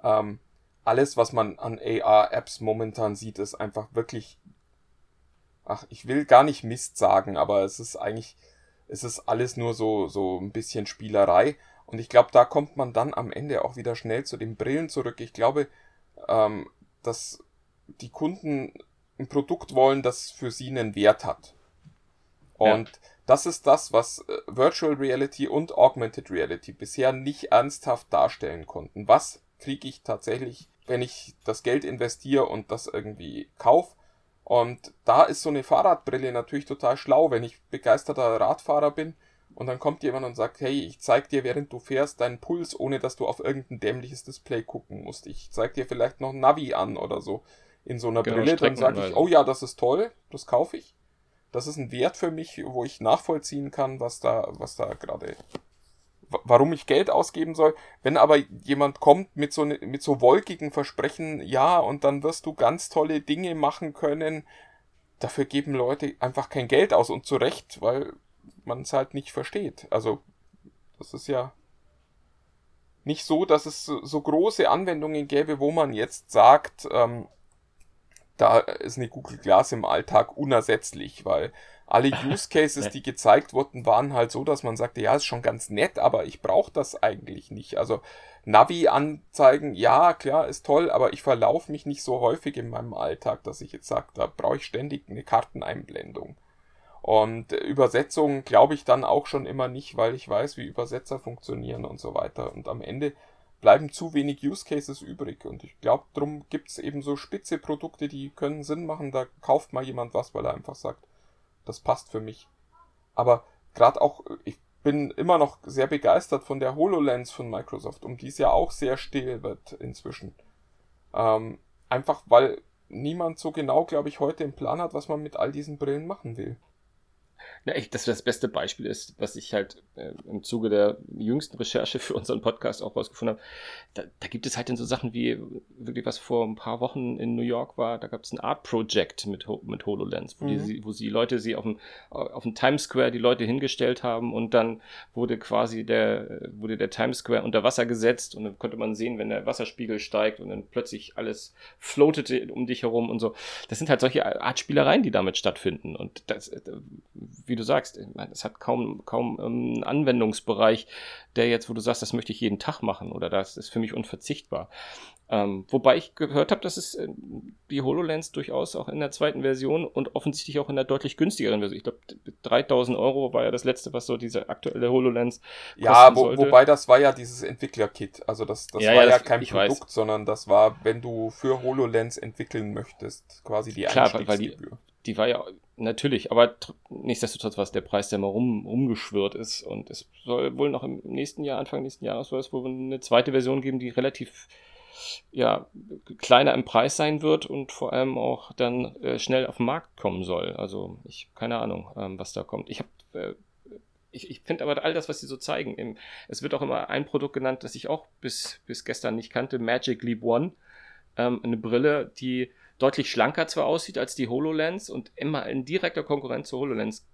Ähm, alles, was man an AR-Apps momentan sieht, ist einfach wirklich, ach, ich will gar nicht Mist sagen, aber es ist eigentlich, es ist alles nur so, so ein bisschen Spielerei. Und ich glaube, da kommt man dann am Ende auch wieder schnell zu den Brillen zurück. Ich glaube, ähm, dass die Kunden ein Produkt wollen, das für sie einen Wert hat. Und ja. das ist das, was äh, Virtual Reality und Augmented Reality bisher nicht ernsthaft darstellen konnten. Was kriege ich tatsächlich, wenn ich das Geld investiere und das irgendwie kaufe? Und da ist so eine Fahrradbrille natürlich total schlau, wenn ich begeisterter Radfahrer bin und dann kommt jemand und sagt, hey, ich zeig dir, während du fährst, deinen Puls, ohne dass du auf irgendein dämliches Display gucken musst. Ich zeig dir vielleicht noch Navi an oder so in so einer genau, Brille. Dann sage ich, oh ja, das ist toll, das kaufe ich. Das ist ein Wert für mich, wo ich nachvollziehen kann, was da, was da gerade, warum ich Geld ausgeben soll. Wenn aber jemand kommt mit so, ne, mit so wolkigen Versprechen, ja, und dann wirst du ganz tolle Dinge machen können, dafür geben Leute einfach kein Geld aus und zu Recht, weil man es halt nicht versteht. Also, das ist ja nicht so, dass es so große Anwendungen gäbe, wo man jetzt sagt, ähm, da ist eine Google Glass im Alltag unersetzlich, weil alle Use Cases, die gezeigt wurden, waren halt so, dass man sagte, ja, ist schon ganz nett, aber ich brauche das eigentlich nicht. Also Navi anzeigen, ja, klar, ist toll, aber ich verlaufe mich nicht so häufig in meinem Alltag, dass ich jetzt sage, da brauche ich ständig eine Karteneinblendung. Und Übersetzungen glaube ich dann auch schon immer nicht, weil ich weiß, wie Übersetzer funktionieren und so weiter. Und am Ende bleiben zu wenig Use Cases übrig. Und ich glaube, darum gibt es eben so spitze Produkte, die können Sinn machen. Da kauft mal jemand was, weil er einfach sagt, das passt für mich. Aber gerade auch, ich bin immer noch sehr begeistert von der HoloLens von Microsoft, um die es ja auch sehr still wird inzwischen. Ähm, einfach weil niemand so genau, glaube ich, heute im Plan hat, was man mit all diesen Brillen machen will. Ja, ich, das das beste Beispiel ist, was ich halt äh, im Zuge der jüngsten Recherche für unseren Podcast auch rausgefunden habe. Da, da gibt es halt dann so Sachen wie wirklich was vor ein paar Wochen in New York war. Da gab es ein Art Project mit, mit HoloLens, wo, mhm. die, wo sie Leute sie auf dem, auf dem Times Square die Leute hingestellt haben und dann wurde quasi der, wurde der Times Square unter Wasser gesetzt und dann konnte man sehen, wenn der Wasserspiegel steigt und dann plötzlich alles floatete um dich herum und so. Das sind halt solche Art Spielereien, die damit stattfinden und das, wie du sagst, es hat kaum, kaum ähm, einen Anwendungsbereich, der jetzt, wo du sagst, das möchte ich jeden Tag machen oder das ist für mich unverzichtbar. Ähm, wobei ich gehört habe, dass es äh, die HoloLens durchaus auch in der zweiten Version und offensichtlich auch in der deutlich günstigeren Version, ich glaube 3000 Euro war ja das letzte, was so diese aktuelle HoloLens Ja, wo, wobei das war ja dieses Entwicklerkit, also das, das ja, war ja, ja das, kein Produkt, weiß. sondern das war, wenn du für HoloLens entwickeln möchtest, quasi die Klar, Einstiegsgebühr. Weil die, die war ja natürlich, aber nichtsdestotrotz war es der Preis, der mal rum, rumgeschwört ist und es soll wohl noch im nächsten Jahr, Anfang nächsten Jahres soll es wohl eine zweite Version geben, die relativ ja, kleiner im Preis sein wird und vor allem auch dann äh, schnell auf den Markt kommen soll. Also ich keine Ahnung, ähm, was da kommt. Ich habe äh, ich, ich finde aber all das, was sie so zeigen, im, es wird auch immer ein Produkt genannt, das ich auch bis, bis gestern nicht kannte, Magic Leap One. Ähm, eine Brille, die deutlich schlanker zwar aussieht als die HoloLens und immer in direkter Konkurrenz zur HoloLens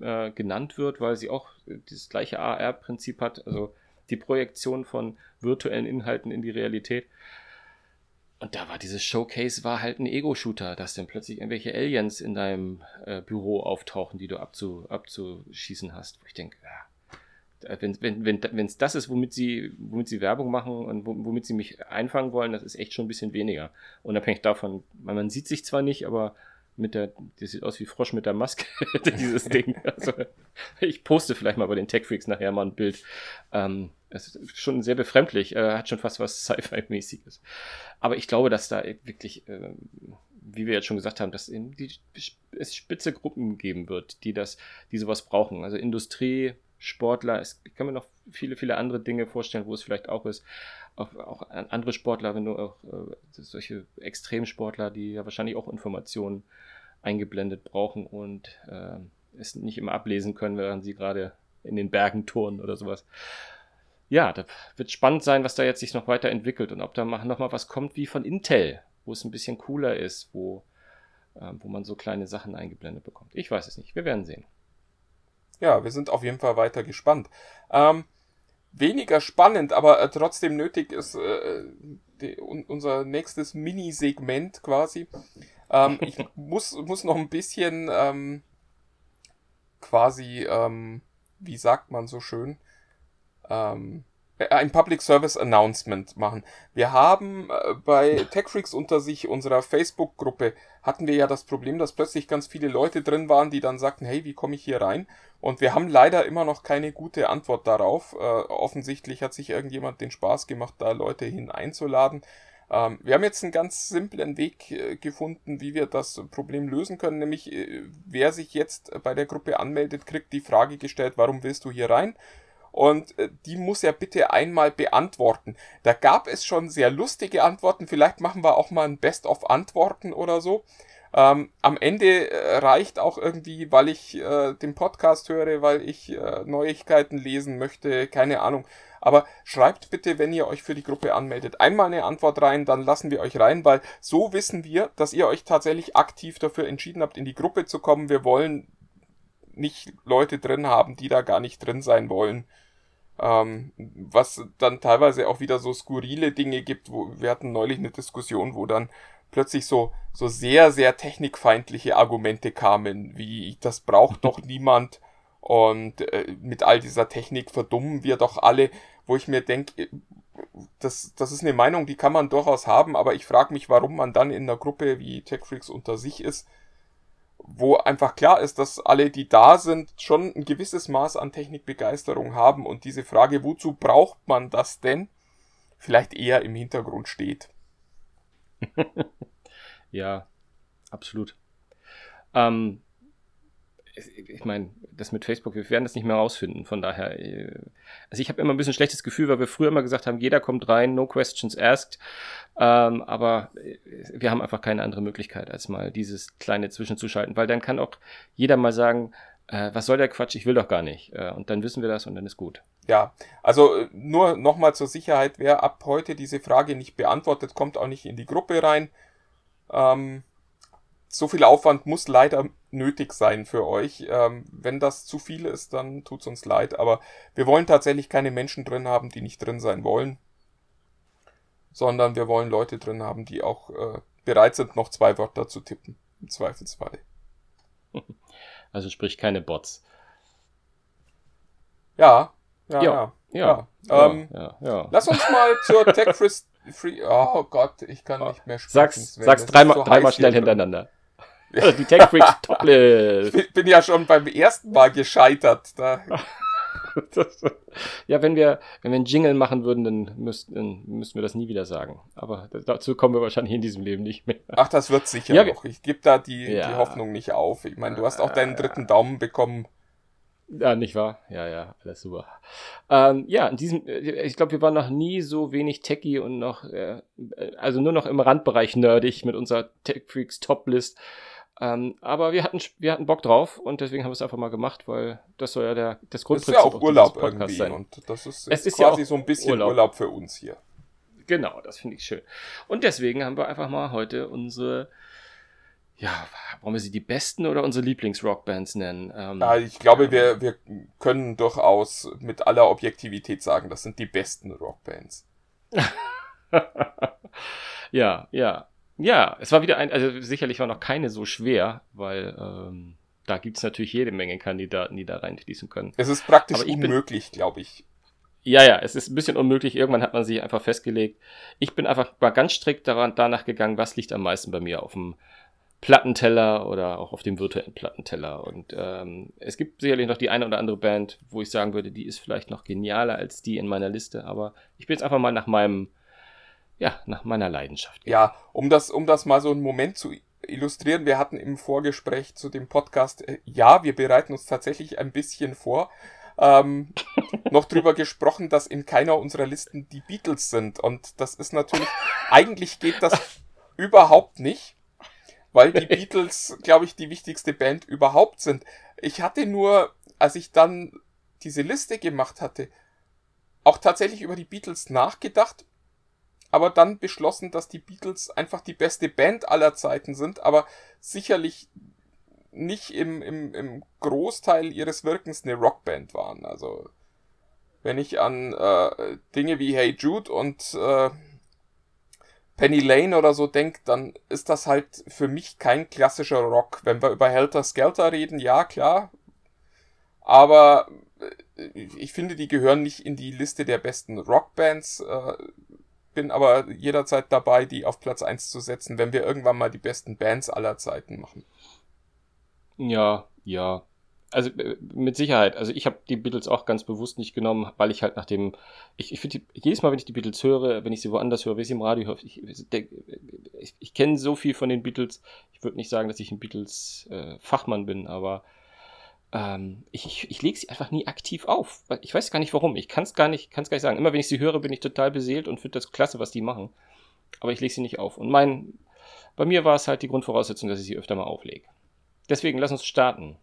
äh, genannt wird, weil sie auch das gleiche AR-Prinzip hat. Also die Projektion von virtuellen Inhalten in die Realität. Und da war dieses Showcase war halt ein Ego-Shooter, dass dann plötzlich irgendwelche Aliens in deinem äh, Büro auftauchen, die du abzu, abzuschießen hast. Wo ich denke, ja, wenn wenn wenn wenn, das ist, womit sie womit sie Werbung machen und womit sie mich einfangen wollen, das ist echt schon ein bisschen weniger. Unabhängig davon, weil man sieht sich zwar nicht, aber mit der, das sieht aus wie Frosch mit der Maske, dieses Ding. Also, ich poste vielleicht mal bei den Tech Freaks nachher mal ein Bild. Ähm, es ist schon sehr befremdlich, äh, hat schon fast was Sci-Fi-mäßiges. Aber ich glaube, dass da wirklich, äh, wie wir jetzt schon gesagt haben, dass in die, es spitze Gruppen geben wird, die das, die sowas brauchen. Also Industrie, Sportler, es, ich kann mir noch viele, viele andere Dinge vorstellen, wo es vielleicht auch ist. Auch, auch andere Sportler, wenn du auch äh, solche Extremsportler, die ja wahrscheinlich auch Informationen eingeblendet brauchen und äh, es nicht immer ablesen können, während sie gerade in den Bergen turnen oder sowas. Ja, da wird spannend sein, was da jetzt sich noch weiterentwickelt und ob da noch mal was kommt wie von Intel, wo es ein bisschen cooler ist, wo, äh, wo man so kleine Sachen eingeblendet bekommt. Ich weiß es nicht. Wir werden sehen. Ja, wir sind auf jeden Fall weiter gespannt. Ähm, weniger spannend, aber äh, trotzdem nötig ist äh, die, un, unser nächstes Mini-Segment quasi. Ähm, ich muss, muss noch ein bisschen ähm, quasi, ähm, wie sagt man so schön, ähm, äh, ein Public Service Announcement machen. Wir haben äh, bei TechFreaks unter sich, unserer Facebook-Gruppe, hatten wir ja das Problem, dass plötzlich ganz viele Leute drin waren, die dann sagten, hey, wie komme ich hier rein? Und wir haben leider immer noch keine gute Antwort darauf. Äh, offensichtlich hat sich irgendjemand den Spaß gemacht, da Leute hineinzuladen. Ähm, wir haben jetzt einen ganz simplen Weg äh, gefunden, wie wir das Problem lösen können, nämlich äh, wer sich jetzt bei der Gruppe anmeldet, kriegt die Frage gestellt, warum willst du hier rein? Und äh, die muss er bitte einmal beantworten. Da gab es schon sehr lustige Antworten. Vielleicht machen wir auch mal ein Best-of-Antworten oder so. Ähm, am Ende äh, reicht auch irgendwie, weil ich äh, den Podcast höre, weil ich äh, Neuigkeiten lesen möchte, keine Ahnung. Aber schreibt bitte, wenn ihr euch für die Gruppe anmeldet, einmal eine Antwort rein, dann lassen wir euch rein, weil so wissen wir, dass ihr euch tatsächlich aktiv dafür entschieden habt, in die Gruppe zu kommen. Wir wollen nicht Leute drin haben, die da gar nicht drin sein wollen. Ähm, was dann teilweise auch wieder so skurrile Dinge gibt, wo wir hatten neulich eine Diskussion, wo dann plötzlich so, so sehr, sehr technikfeindliche Argumente kamen, wie das braucht doch niemand und äh, mit all dieser Technik verdummen wir doch alle, wo ich mir denke, äh, das, das ist eine Meinung, die kann man durchaus haben, aber ich frage mich, warum man dann in einer Gruppe wie TechFreaks unter sich ist, wo einfach klar ist, dass alle, die da sind, schon ein gewisses Maß an Technikbegeisterung haben und diese Frage, wozu braucht man das denn, vielleicht eher im Hintergrund steht. ja, absolut. Ähm, ich meine, das mit Facebook, wir werden das nicht mehr rausfinden. Von daher, äh, also ich habe immer ein bisschen schlechtes Gefühl, weil wir früher immer gesagt haben, jeder kommt rein, no questions asked. Ähm, aber äh, wir haben einfach keine andere Möglichkeit, als mal dieses kleine Zwischenzuschalten, weil dann kann auch jeder mal sagen, äh, was soll der Quatsch, ich will doch gar nicht. Äh, und dann wissen wir das und dann ist gut. Ja, also äh, nur nochmal zur Sicherheit, wer ab heute diese Frage nicht beantwortet, kommt auch nicht in die Gruppe rein. Ähm, so viel Aufwand muss leider nötig sein für euch. Ähm, wenn das zu viel ist, dann tut's uns leid. Aber wir wollen tatsächlich keine Menschen drin haben, die nicht drin sein wollen. Sondern wir wollen Leute drin haben, die auch äh, bereit sind, noch zwei Wörter zu tippen. Im Zweifelsfall. Also sprich keine Bots. Ja, ja, Ja, ja. ja. Ähm, ja, ja. Lass uns mal zur Tech Free. Oh Gott, ich kann nicht mehr sprechen. Sag's, sag's dreimal, so dreimal schnell hintereinander. Also die Tech Freaks Toplist. Ich bin ja schon beim ersten Mal gescheitert. Da, ja, wenn wir, wenn wir einen Jingle machen würden, dann müssten, dann müssten wir das nie wieder sagen. Aber dazu kommen wir wahrscheinlich in diesem Leben nicht mehr. ach, das wird sicher Ja, noch. Ich gebe da die, Ja. die Hoffnung nicht auf. Ich meine, du hast auch deinen dritten Daumen bekommen. Ja, nicht wahr? Ja, ja, alles super. Ähm, ja, in diesem, äh, ich glaube, wir waren noch nie so wenig techy und noch, äh, also nur noch im Randbereich nerdig mit unserer Tech Freaks Top-List. Ähm, aber wir hatten, wir hatten Bock drauf und deswegen haben wir es einfach mal gemacht, weil das soll ja der, das Das ist Grundprinzip ja auch Urlaub irgendwie. sein. Und das ist, Es ist, ist ja quasi auch so ein bisschen Urlaub. Urlaub. für uns hier. Genau, das finde ich schön. Und deswegen haben wir einfach mal heute unsere, ja, wollen wir sie die besten oder unsere Lieblings-Rockbands nennen? Ähm, Ja, ich glaube, wir, wir können durchaus mit aller Objektivität sagen, das sind die besten Rockbands. ja, ja. Ja, es war wieder ein, also sicherlich war noch keine so schwer, weil ähm, da gibt's natürlich jede Menge Kandidaten, die da reinfließen können. Es ist praktisch unmöglich, glaube ich. Ja, ja, es ist ein bisschen unmöglich. Irgendwann hat man sich einfach festgelegt. Ich bin einfach mal ganz strikt daran, danach gegangen, was liegt am meisten bei mir auf dem Plattenteller oder auch auf dem virtuellen Plattenteller. Und ähm, es gibt sicherlich noch die eine oder andere Band, wo ich sagen würde, die ist vielleicht noch genialer als die in meiner Liste. Aber ich bin jetzt einfach mal nach meinem, ja, nach meiner Leidenschaft. Ja, um das, um das mal so einen Moment zu illustrieren, wir hatten im Vorgespräch zu dem Podcast, äh, ja, wir bereiten uns tatsächlich ein bisschen vor, ähm, noch drüber gesprochen, dass in keiner unserer Listen die Beatles sind. Und das ist natürlich, eigentlich geht das überhaupt nicht, weil die Beatles, glaube ich, die wichtigste Band überhaupt sind. Ich hatte nur, als ich dann diese Liste gemacht hatte, auch tatsächlich über die Beatles nachgedacht aber dann beschlossen, dass die Beatles einfach die beste Band aller Zeiten sind, aber sicherlich nicht im, im, im Großteil ihres Wirkens eine Rockband waren. Also wenn ich an äh, Dinge wie Hey Jude und äh, Penny Lane oder so denke, dann ist das halt für mich kein klassischer Rock. Wenn wir über Helter Skelter reden, ja klar, aber äh, ich finde, die gehören nicht in die Liste der besten Rockbands. Äh, bin aber jederzeit dabei, die auf Platz 1 zu setzen, wenn wir irgendwann mal die besten Bands aller Zeiten machen. Ja, ja. Also äh, mit Sicherheit. Also ich habe die Beatles auch ganz bewusst nicht genommen, weil ich halt nach dem. Ich, ich finde jedes Mal, wenn ich die Beatles höre, wenn ich sie woanders höre, wenn ich sie im Radio höre, ich, ich, ich kenne so viel von den Beatles. Ich würde nicht sagen, dass ich ein Beatles-Fachmann bin, aber ähm, ich, ich, ich lege sie einfach nie aktiv auf. Ich weiß gar nicht warum. Ich kann es gar nicht, kann's gar nicht sagen. Immer wenn ich sie höre, bin ich total beseelt und finde das klasse, was die machen. Aber ich lege sie nicht auf. Und mein, bei mir war es halt die Grundvoraussetzung, dass ich sie öfter mal auflege. Deswegen lass uns starten.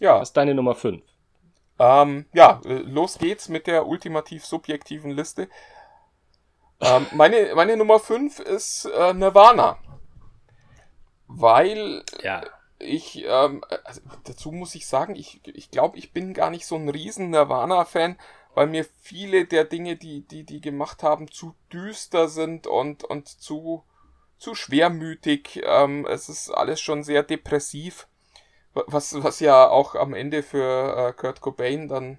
Ja, Was ist deine Nummer 5? ähm, ja, äh, los geht's mit der ultimativ subjektiven Liste. Ähm, meine, meine Nummer 5 ist äh, Nirvana. Weil Ja. Ich, ähm, also dazu muss ich sagen, ich, ich glaube, ich bin gar nicht so ein riesen Nirvana-Fan, weil mir viele der Dinge, die, die, die gemacht haben, zu düster sind und, und zu, zu schwermütig. Ähm, es ist alles schon sehr depressiv. Was, was ja auch am Ende für äh, Kurt Cobain dann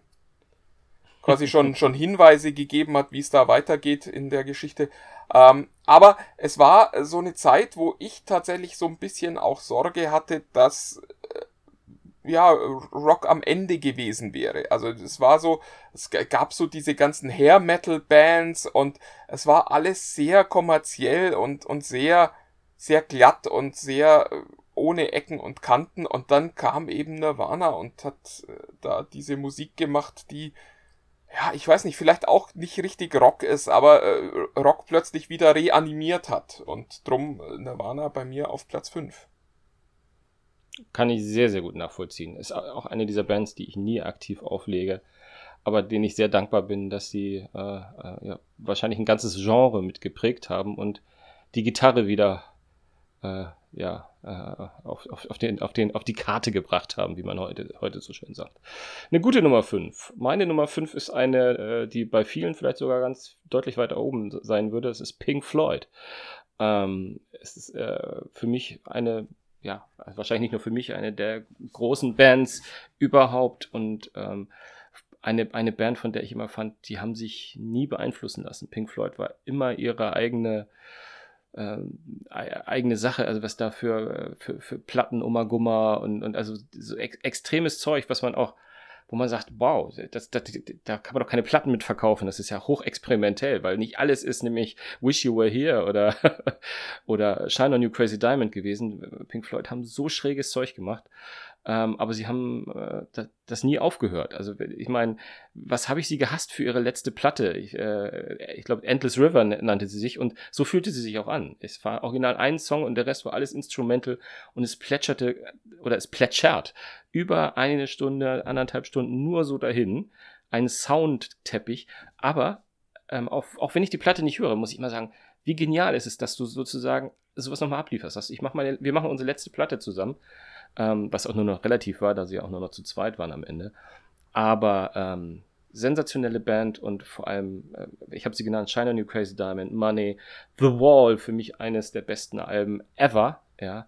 quasi schon, schon Hinweise gegeben hat, wie es da weitergeht in der Geschichte. Ähm, aber es war so eine Zeit, wo ich tatsächlich so ein bisschen auch Sorge hatte, dass äh, ja, Rock am Ende gewesen wäre. Also es war so, es gab so diese ganzen Hair Metal Bands und es war alles sehr kommerziell und, und sehr, sehr glatt und sehr äh, ohne Ecken und Kanten und dann kam eben Nirvana und hat äh, da diese Musik gemacht, die ja, ich weiß nicht, vielleicht auch nicht richtig Rock ist, aber äh, Rock plötzlich wieder reanimiert hat. Und drum äh, Nirvana bei mir auf Platz 5. Kann ich sehr, sehr gut nachvollziehen. Ist auch eine dieser Bands, die ich nie aktiv auflege, aber denen ich sehr dankbar bin, dass sie äh, äh, ja, wahrscheinlich ein ganzes Genre mitgeprägt haben und die Gitarre wieder äh, ja, äh, auf, auf, auf, den, auf, den, auf die Karte gebracht haben, wie man heute, heute so schön sagt. Eine gute Nummer 5. Meine Nummer 5 ist eine, äh, die bei vielen vielleicht sogar ganz deutlich weiter oben sein würde. Das ist Pink Floyd. Ähm, es ist äh, für mich eine ja, wahrscheinlich nicht nur für mich, eine der großen Bands überhaupt und ähm, eine, eine Band, von der ich immer fand, die haben sich nie beeinflussen lassen. Pink Floyd war immer ihre eigene, äh, eigene Sache, also was da für, für, für Platten, Umagumma und, und also so ex extremes Zeug, was man auch wo man sagt, wow, das, das, da kann man doch keine Platten mit verkaufen. Das ist ja hochexperimentell, weil nicht alles ist nämlich Wish You Were Here oder, oder Shine on You Crazy Diamond gewesen. Pink Floyd haben so schräges Zeug gemacht. Ähm, aber sie haben äh, das, das, nie aufgehört. Also ich meine, was habe ich sie gehasst für ihre letzte Platte? Ich, äh, ich glaube, Endless River nannte sie sich und so fühlte sie sich auch an. Es war original ein Song und der Rest war alles Instrumental und es plätscherte oder es plätschert über eine Stunde, anderthalb Stunden nur so dahin. Ein Soundteppich. Aber ähm, auch, auch wenn ich die Platte nicht höre, muss ich immer sagen, wie genial ist es, dass du sozusagen sowas nochmal ablieferst. Ich mach meine, wir machen unsere letzte Platte zusammen ähm, was auch nur noch relativ war, da sie auch nur noch zu zweit waren am Ende. Aber ähm, sensationelle Band und vor allem, äh, ich habe sie genannt, China New Crazy Diamond, Money, The Wall, für mich eines der besten Alben ever. Ja,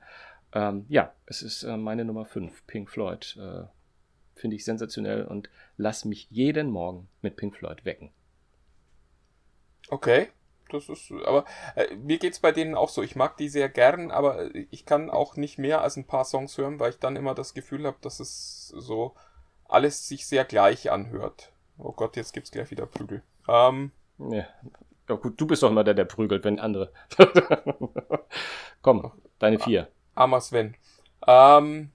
ähm, ja es ist äh, meine Nummer 5, Pink Floyd. Äh, Finde ich sensationell und lass mich jeden Morgen mit Pink Floyd wecken. Okay das ist, aber äh, mir geht's bei denen auch so. Ich mag die sehr gern, aber ich kann auch nicht mehr als ein paar Songs hören, weil ich dann immer das Gefühl habe, dass es so alles sich sehr gleich anhört. Oh Gott, jetzt gibt's gleich wieder Prügel. Ähm, ja. ja gut, du bist doch immer der, der prügelt, wenn andere. Komm, deine vier. Armer Sven. Ähm,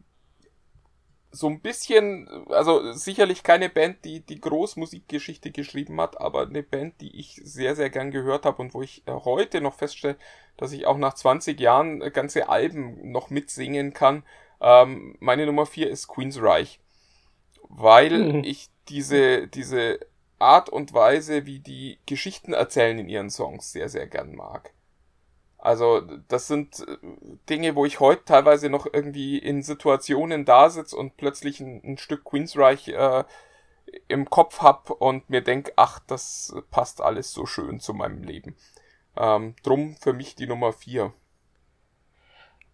so ein bisschen, also sicherlich keine Band, die die Großmusikgeschichte geschrieben hat, aber eine Band, die ich sehr, sehr gern gehört habe und wo ich äh, heute noch feststelle, dass ich auch nach 20 Jahren äh, ganze Alben noch mitsingen kann. Ähm, meine Nummer 4 ist Queensreich, weil mhm. ich diese, diese Art und Weise, wie die Geschichten erzählen in ihren Songs, sehr, sehr gern mag. Also das sind äh, Dinge, wo ich heute teilweise noch irgendwie in Situationen da sitze und plötzlich ein, ein Stück Queensreich äh, im Kopf hab und mir denk, ach, das passt alles so schön zu meinem Leben. Ähm, drum für mich die Nummer vier.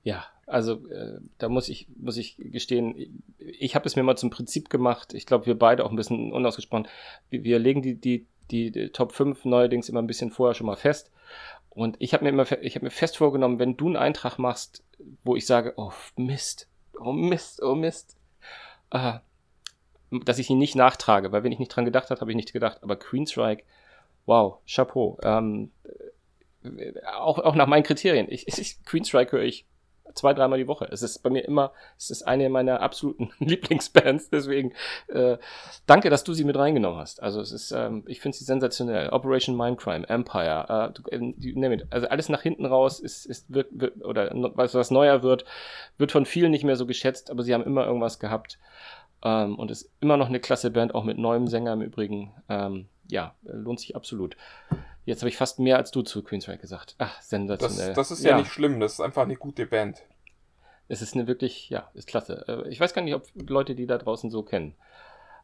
Ja, also äh, da muss ich muss ich gestehen, ich habe es mir mal zum Prinzip gemacht. Ich glaube, wir beide auch ein bisschen unausgesprochen. Wir, wir legen die, die die, die Top 5 neuerdings immer ein bisschen vorher schon mal fest und ich habe mir immer, ich habe mir fest vorgenommen, wenn du einen Eintrag machst, wo ich sage, oh Mist, oh Mist, oh Mist, äh, dass ich ihn nicht nachtrage, weil wenn ich nicht dran gedacht habe, habe ich nicht gedacht. Aber Queenstrike, wow, Chapeau. Ähm, äh, auch, auch nach meinen Kriterien. Ich, ich, Queenstrike höre ich zwei, dreimal die Woche. Es ist bei mir immer, es ist eine meiner absoluten Lieblingsbands. Deswegen äh, danke, dass du sie mit reingenommen hast. Also es ist, ähm, ich finde sie sensationell. Operation Mindcrime, Empire, äh, äh also alles nach hinten raus ist, ist wird, wird oder was, was neuer wird, wird von vielen nicht mehr so geschätzt, aber sie haben immer irgendwas gehabt. Ähm, und ist immer noch eine klasse Band, auch mit neuem Sänger im Übrigen. Ähm, ja, lohnt sich absolut. Jetzt habe ich fast mehr als du zu Queensrÿche gesagt. Ach, sensationell. Das, das ist ja. ja. nicht schlimm, das ist einfach eine gute Band. Es ist eine wirklich, ja, ist klasse. Äh, ich weiß gar nicht, ob Leute die da draußen so kennen.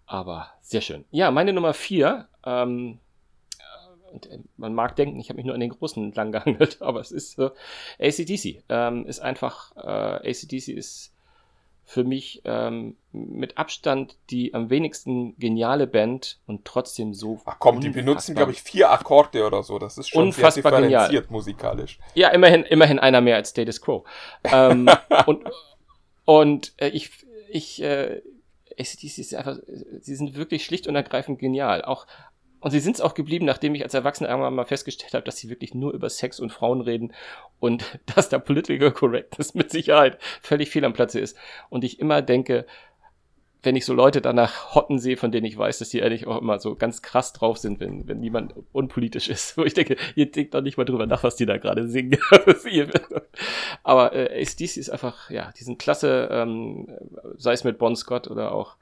Aber sehr schön. Ja, meine Nummer vier. Ähm, und äh, man mag denken, ich habe mich nur an den Großen entlang gehangelt, aber es ist äh, ACDC. Ähm, ist einfach, äh, ACDC ist für mich ähm, mit Abstand die am wenigsten geniale Band und trotzdem so. Ach komm, die benutzen, glaube ich, vier Akkorde oder so. Das ist schon unfassbar sehr differenziert genial. musikalisch. Ja, immerhin, immerhin einer mehr als Status Quo. ähm, und und äh, ich, ich, äh, ACDC ist einfach, sie sind wirklich schlicht und ergreifend genial. Auch und sie sind es auch geblieben, nachdem ich als Erwachsener irgendwann mal festgestellt habe, dass sie wirklich nur über Sex und Frauen reden und dass da Political Correctness mit Sicherheit völlig fehl am Platze ist. Und ich immer denke, wenn ich so Leute danach hotten sehe, von denen ich weiß, dass die eigentlich auch immer so ganz krass drauf sind, wenn, wenn niemand unpolitisch ist. Wo ich denke, ihr denkt doch nicht mal drüber nach, was die da gerade singen. Aber äh, ACDC ist einfach, ja, die sind klasse, ähm, sei es mit Bon Scott oder auch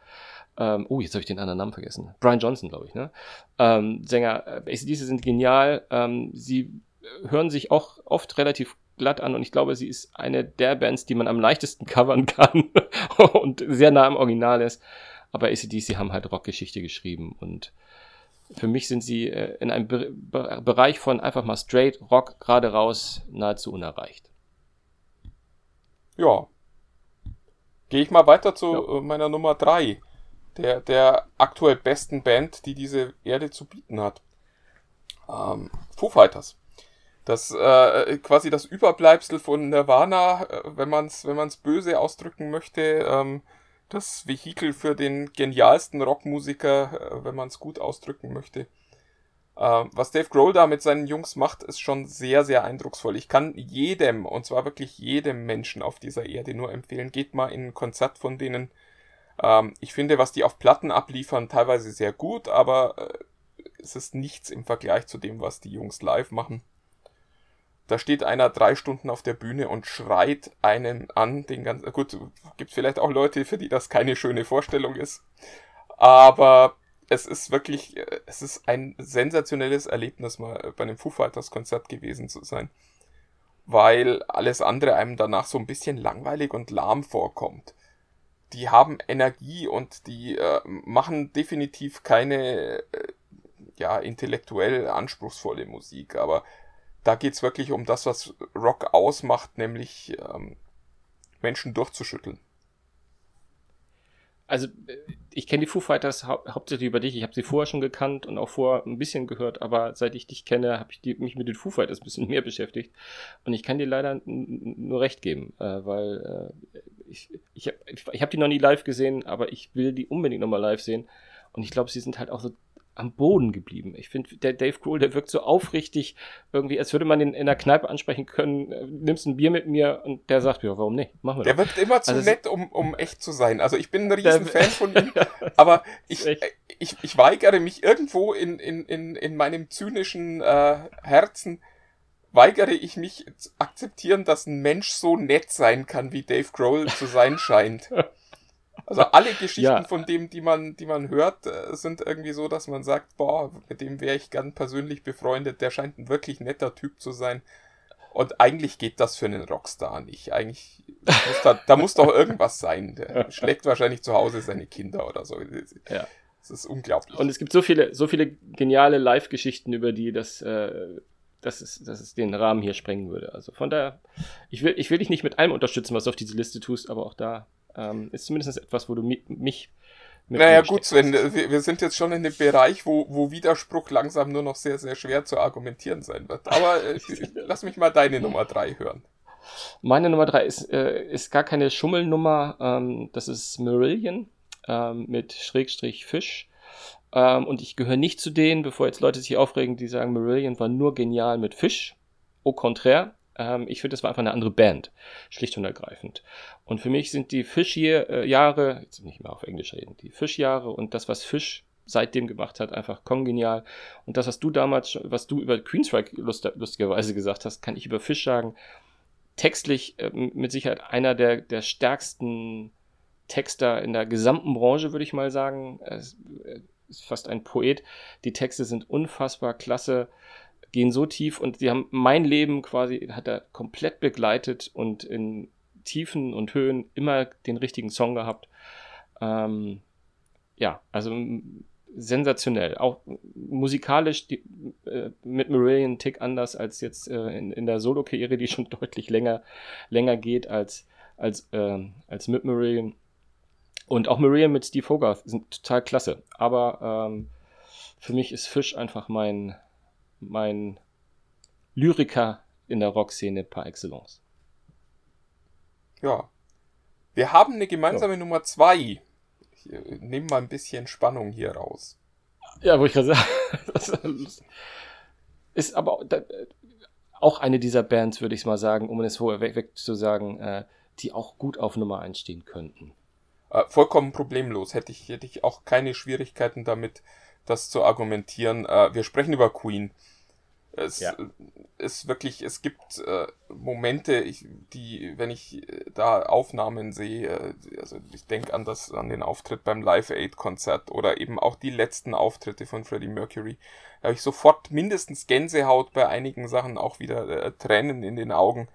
ähm, oh, jetzt habe ich den anderen Namen vergessen. Brian Johnson, glaube ich, ne? Ähm, Sänger, äh, ACDC sind genial. Ähm, sie hören sich auch oft relativ glatt an und ich glaube, sie ist eine der Bands, die man am leichtesten covern kann und sehr nah am Original ist. Aber ACDC haben halt Rockgeschichte geschrieben und für mich sind sie äh, in einem Be Be Bereich von einfach mal straight Rock gerade raus nahezu unerreicht. Ja, Gehe ich mal weiter zu ja. Äh, meiner Nummer 3, der, der aktuell besten Band, die diese Erde zu bieten hat. Ähm, Foo Fighters. Das äh, quasi das Überbleibsel von Nirvana, äh, wenn man es wenn man's böse ausdrücken möchte. Ähm, das Vehikel für den genialsten Rockmusiker, äh, wenn man es gut ausdrücken möchte. Äh, was Dave Grohl da mit seinen Jungs macht, ist schon sehr, sehr eindrucksvoll. Ich kann jedem, und zwar wirklich jedem Menschen auf dieser Erde nur empfehlen, geht mal in ein Konzert von denen. Ähm, ich finde, was die auf Platten abliefern, teilweise sehr gut, aber äh, es ist nichts im Vergleich zu dem, was die Jungs live machen. Da steht einer drei Stunden auf der Bühne und schreit einen an, den ganzen, gut, gibt vielleicht auch Leute, für die das keine schöne Vorstellung ist. Aber es ist wirklich, es ist ein sensationelles Erlebnis, mal bei einem Foo Fighters Konzert gewesen zu sein. Weil alles andere einem danach so ein bisschen langweilig und lahm vorkommt. Die haben Energie und die äh, machen definitiv keine, äh, ja, intellektuell anspruchsvolle Musik, aber da geht's wirklich um das, was Rock ausmacht, nämlich ähm, Menschen durchzuschütteln. Also äh, ich kenne die Foo Fighters hau hauptsächlich über dich. Ich habe sie vorher schon gekannt und auch vorher ein bisschen gehört, aber seit ich dich kenne, habe ich die, mich mit den Foo Fighters ein bisschen mehr beschäftigt. Und ich kann dir leider nur recht geben, äh, weil äh, ich, ich habe ich, hab die noch nie live gesehen, aber ich will die unbedingt nochmal live sehen. Und ich glaube, sie sind halt auch so am Boden geblieben. Ich finde, der Dave Grohl, der wirkt so aufrichtig, irgendwie, als würde man ihn in der Kneipe ansprechen können, äh, nimmst ein Bier mit mir und der sagt, ja, warum nicht? Machen wir Der doch. wirkt immer zu also nett, um, um echt zu sein. Also ich bin ein riesen Fan von ihm, aber ich, ich, ich weigere mich irgendwo in, in, in, in meinem zynischen äh, Herzen, weigere ich mich zu akzeptieren, dass ein Mensch so nett sein kann, wie Dave Grohl zu sein scheint. Also alle Geschichten ja. von dem, die man, die man hört, äh, sind irgendwie so, dass man sagt, boah, mit dem wäre ich gern persönlich befreundet, der scheint ein wirklich netter Typ zu sein. Und eigentlich geht das für einen Rockstar nicht. Eigentlich muss da, da muss doch irgendwas sein. Der schlägt wahrscheinlich zu Hause seine Kinder oder so. Ja. Das ist unglaublich. Und es gibt so viele, so viele geniale Live-Geschichten über die, dass, äh, dass, es, dass es den Rahmen hier sprengen würde. Also von daher, ich will, ich will dich nicht mit allem unterstützen, was du auf diese Liste tust, aber auch da ähm, ist zumindest etwas, wo du mi mich. Mit naja, gut, Sven, wir, wir, sind jetzt schon in dem Bereich, wo, wo Widerspruch langsam nur noch sehr, sehr schwer zu argumentieren sein wird. Aber äh, lass mich mal deine Nummer drei hören. Meine Nummer drei ist, äh, ist gar keine Schummelnummer. Ähm, das ist Marillion ähm, mit Schrägstrich Fisch. Ähm, und ich gehöre nicht zu denen, bevor jetzt Leute sich aufregen, die sagen, Marillion war nur genial mit Fisch. Au contraire. Ähm, ich finde, das war einfach eine andere Band, schlicht und ergreifend. Und für mich sind die Fischjahre, jetzt nicht mehr auf Englisch reden, die Fischjahre und das, was Fisch seitdem gemacht hat, einfach kongenial. Und das, was du damals, was du über Queensryche lust, lustigerweise gesagt hast, kann ich über Fisch sagen. Textlich äh, mit Sicherheit einer der, der stärksten Texter in der gesamten Branche, würde ich mal sagen. Er ist, ist fast ein Poet. Die Texte sind unfassbar klasse gehen so tief und sie haben mein Leben quasi, hat er komplett begleitet und in Tiefen und Höhen immer den richtigen Song gehabt. Ähm, ja, also sensationell. Auch musikalisch die, äh, mit Marillion Tick anders als jetzt äh, in, in der Solo-Karriere, die schon deutlich länger, länger geht als, als, äh, als mit Marillion. Und auch Marillion mit Steve Hogarth sind total klasse. Aber ähm, für mich ist Fisch einfach mein, mein Lyriker in der Rockszene par excellence. Ja. Wir haben eine gemeinsame ja. Nummer zwei. Ich äh, nehme mal ein bisschen Spannung hier raus. Ja, wo ich gerade sagen. ist aber auch eine dieser Bands, würde ich mal sagen, um es vorher weg, weg zu sagen, äh, die auch gut auf Nummer 1 stehen könnten. Äh, vollkommen problemlos. Hätte ich, hätte ich auch keine Schwierigkeiten damit, das zu argumentieren. Äh, wir sprechen über Queen. Es ja. ist wirklich, es gibt äh, Momente, ich, die, wenn ich äh, da Aufnahmen sehe, äh, also ich denke an das, an den Auftritt beim Live Aid Konzert oder eben auch die letzten Auftritte von Freddie Mercury, da habe ich sofort mindestens Gänsehaut bei einigen Sachen auch wieder äh, Tränen in den Augen.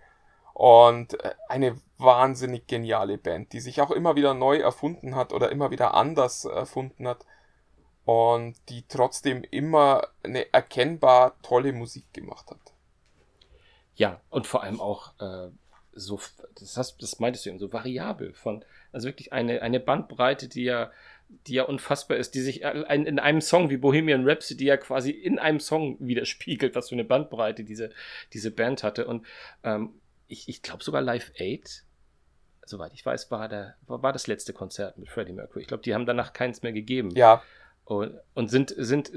Und äh, eine wahnsinnig geniale Band, die sich auch immer wieder neu erfunden hat oder immer wieder anders erfunden hat und die trotzdem immer eine erkennbar tolle Musik gemacht hat. Ja, und vor allem auch äh, so, das, hast, das meintest du eben, so variabel von, also wirklich eine, eine Bandbreite, die ja, die ja unfassbar ist, die sich in einem Song wie Bohemian Rhapsody ja quasi in einem Song widerspiegelt, was für eine Bandbreite diese, diese Band hatte. Und ähm, ich, ich glaube sogar Live 8, soweit ich weiß, war, der, war das letzte Konzert mit Freddie Mercury. Ich glaube, die haben danach keins mehr gegeben. Ja. Und, und sind, sind,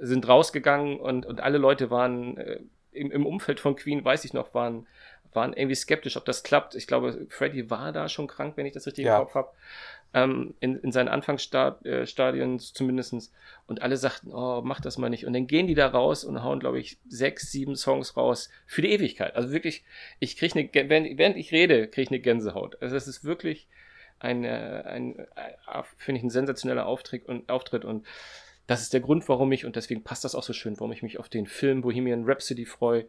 sind rausgegangen und, und alle Leute waren äh, im, im Umfeld von Queen, weiß ich noch, waren, waren irgendwie skeptisch, ob das klappt. Ich glaube, Freddie war da schon krank, wenn ich das richtig ja. im Kopf habe. Ähm, in, in seinen Anfangsstadien äh, zumindest. Und alle sagten, oh, mach das mal nicht. Und dann gehen die da raus und hauen, glaube ich, sechs, sieben Songs raus für die Ewigkeit. Also wirklich, ich kriege eine, während, während ich rede, kriege ich eine Gänsehaut. Also es ist wirklich ein, äh, ein, ein finde ich, ein sensationeller Auftritt und, Auftritt und das ist der Grund, warum ich, und deswegen passt das auch so schön, warum ich mich auf den Film Bohemian Rhapsody freue,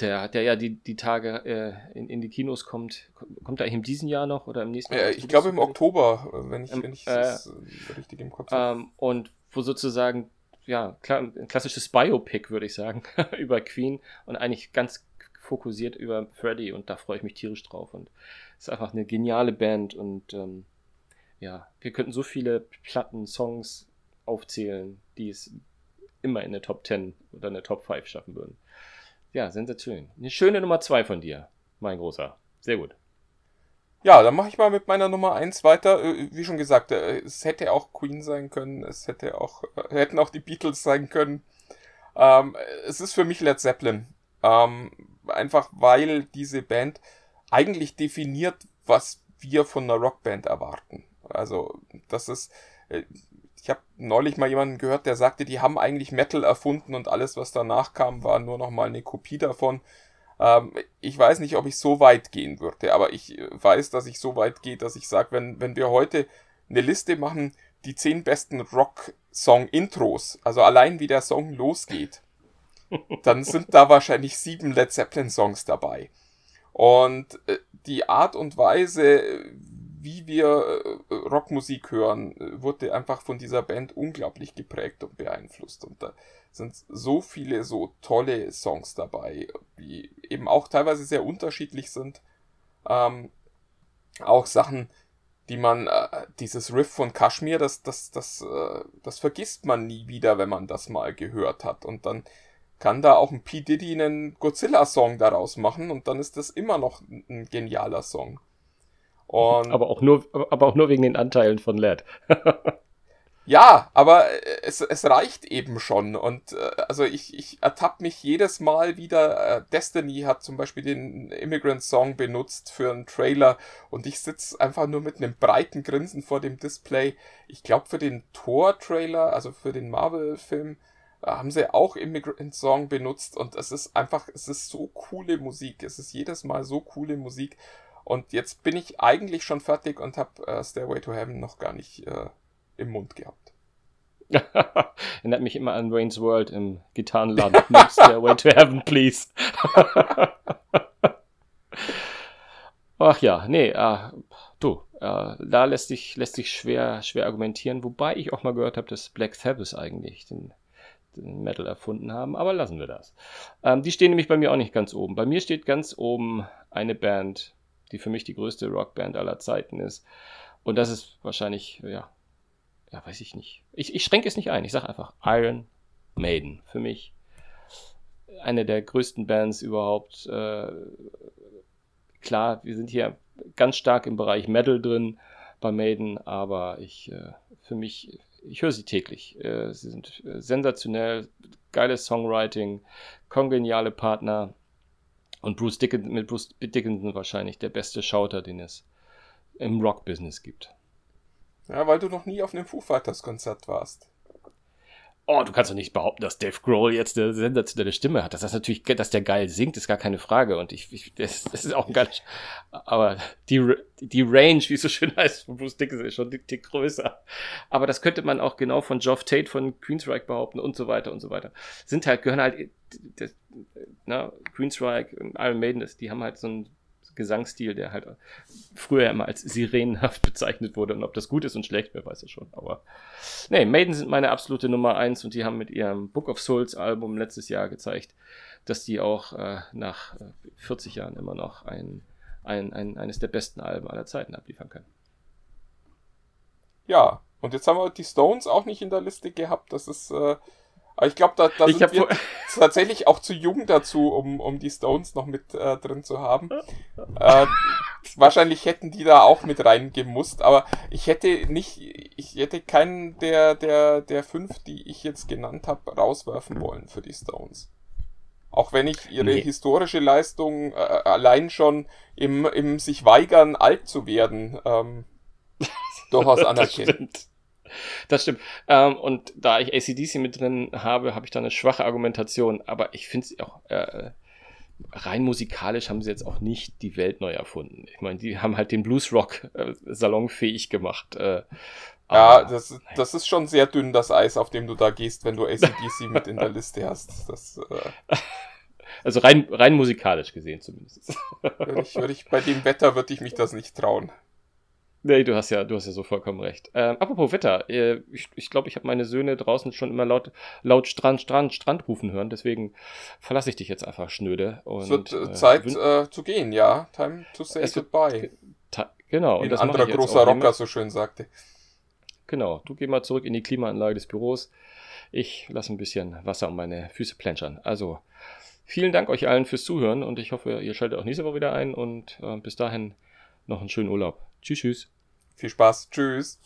der, der ja die, die Tage äh, in, in die Kinos kommt. Kommt er eigentlich in diesem Jahr noch oder im nächsten Jahr? ich glaube im Oktober, wenn ich, ähm, wenn ich es äh, richtig im Kopf habe. Ähm, und wo sozusagen, ja, klar, ein klassisches Biopic, würde ich sagen, über Queen und eigentlich ganz fokussiert über Freddie und da freue ich mich tierisch drauf. Und es ist einfach eine geniale Band und ähm, ja, wir könnten so viele Platten, Songs aufzählen, die es immer in der Top 10 oder in der Top 5 schaffen würden. Ja, sensationell. Eine schöne Nummer 2 von dir, mein Großer. Sehr gut. Ja, dann mache ich mal mit meiner Nummer 1 weiter. Äh, wie schon gesagt, äh, es hätte auch Queen sein können, es hätte auch, äh, hätten auch die Beatles sein können. Ähm, es ist für mich Led Zeppelin. Ähm, einfach weil diese Band eigentlich definiert, was wir von einer Rockband erwarten. Also, das ist, ich habe neulich mal jemanden gehört, der sagte, die haben eigentlich Metal erfunden und alles, was danach kam, war nur noch mal eine Kopie davon. Ähm, ich weiß nicht, ob ich so weit gehen würde, aber ich weiß, dass ich so weit gehe, dass ich sage, wenn, wenn wir heute eine Liste machen, die zehn besten Rock-Song-Intros, also allein wie der Song losgeht, dann sind da wahrscheinlich sieben Led Zeppelin-Songs dabei. Und äh, die Art und Weise, wie wir äh, Rockmusik hören, äh, wurde einfach von dieser Band unglaublich geprägt und beeinflusst. Und da sind so viele so tolle Songs dabei, die eben auch teilweise sehr unterschiedlich sind. Ähm, auch Sachen, die man, äh, dieses Riff von Kashmir, das, das, das, äh, das vergisst man nie wieder, wenn man das mal gehört hat. Und dann kann da auch ein P. Diddy einen Godzilla-Song daraus machen und dann ist das immer noch ein genialer Song. Und aber, auch nur, aber auch nur wegen den Anteilen von LED. ja, aber es, es reicht eben schon. Und äh, also ich, ich ertappe mich jedes Mal wieder. Äh, Destiny hat zum Beispiel den Immigrant Song benutzt für einen Trailer und ich sitze einfach nur mit einem breiten Grinsen vor dem Display. Ich glaube, für den Thor-Trailer, also für den Marvel-Film, äh, haben sie auch Immigrant Song benutzt und es ist einfach, es ist so coole Musik. Es ist jedes Mal so coole Musik. Und jetzt bin ich eigentlich schon fertig und habe äh, Stairway to Heaven noch gar nicht äh, im Mund gehabt. Erinnert mich immer an Wayne's World im Gitarrenladen. Stairway to Heaven, please. Ach ja, nee, äh, du, äh, da lässt sich, lässt sich schwer, schwer argumentieren, wobei ich auch mal gehört habe, dass Black Sabbath eigentlich den, den Metal erfunden haben, aber lassen wir das. Ähm, die stehen nämlich bei mir auch nicht ganz oben. Bei mir steht ganz oben eine Band, die für mich die größte Rockband aller Zeiten ist. Und das ist wahrscheinlich, ja, ja, weiß ich nicht. Ich, ich schränke es nicht ein. Ich sage einfach Iron Maiden. Für mich eine der größten Bands überhaupt. Äh, klar, wir sind hier ganz stark im Bereich Metal drin bei Maiden, aber ich, äh, für mich, ich höre sie täglich. Äh, sie sind sensationell, geiles Songwriting, kongeniale Partner, und Bruce Dickinson, mit Bruce Dickinson wahrscheinlich der beste Schauter, den es im Rock-Business gibt. Ja, weil du noch nie auf einem Foo Fighters Konzert warst. Oh, du kannst doch nicht behaupten, dass Dave Grohl jetzt eine sensationelle Stimme hat. Das ist natürlich, dass der geil singt, ist gar keine Frage. Und ich, ich das, das ist auch ein geiles. Aber die, die Range, wie es so schön heißt, von Bruce Dickinson ist schon dick, dick größer. Aber das könnte man auch genau von Geoff Tate von Queensryche behaupten und so weiter und so weiter. Sind halt, gehören halt, das, na, Queensryche, Iron Maiden, ist, die haben halt so einen Gesangsstil, der halt früher immer als sirenenhaft bezeichnet wurde. Und ob das gut ist und schlecht, wer weiß es schon. Aber nee, Maiden sind meine absolute Nummer eins und die haben mit ihrem Book of Souls Album letztes Jahr gezeigt, dass die auch äh, nach 40 Jahren immer noch ein, ein, ein, eines der besten Alben aller Zeiten abliefern können. Ja, und jetzt haben wir die Stones auch nicht in der Liste gehabt. Das ist, äh, aber ich glaube, da, da sind wir tatsächlich auch zu jung dazu, um, um die Stones noch mit äh, drin zu haben. Äh, wahrscheinlich hätten die da auch mit reingemusst, aber ich hätte nicht, ich hätte keinen der, der, der fünf, die ich jetzt genannt habe, rauswerfen wollen für die Stones. Auch wenn ich ihre nee. historische Leistung äh, allein schon im, im sich weigern, alt zu werden, ähm, durchaus anerkenne. Das stimmt. Ähm, und da ich ACDC mit drin habe, habe ich da eine schwache Argumentation. Aber ich finde es auch äh, rein musikalisch haben sie jetzt auch nicht die Welt neu erfunden. Ich meine, die haben halt den Bluesrock äh, salonfähig gemacht. Äh, ja, das, das ist schon sehr dünn, das Eis, auf dem du da gehst, wenn du ACDC mit in der Liste hast. Das, äh, also rein, rein musikalisch gesehen zumindest. würde ich, würde ich, bei dem Wetter würde ich mich das nicht trauen. Nee, du hast ja, du hast ja so vollkommen recht. Ähm, apropos Wetter, äh, ich glaube, ich, glaub, ich habe meine Söhne draußen schon immer laut, laut Strand, Strand, Strand rufen hören, deswegen verlasse ich dich jetzt einfach schnöde. Und, es wird äh, Zeit äh, zu gehen, ja. Time to say goodbye. Genau. Wie ein anderer großer Rocker so schön sagte. Genau, du geh mal zurück in die Klimaanlage des Büros. Ich lasse ein bisschen Wasser um meine Füße plänschern. Also, vielen Dank euch allen fürs Zuhören und ich hoffe, ihr schaltet auch nächste Woche wieder ein und äh, bis dahin noch einen schönen Urlaub. Tschüss, tschüss. Viel Spaß. Tschüss.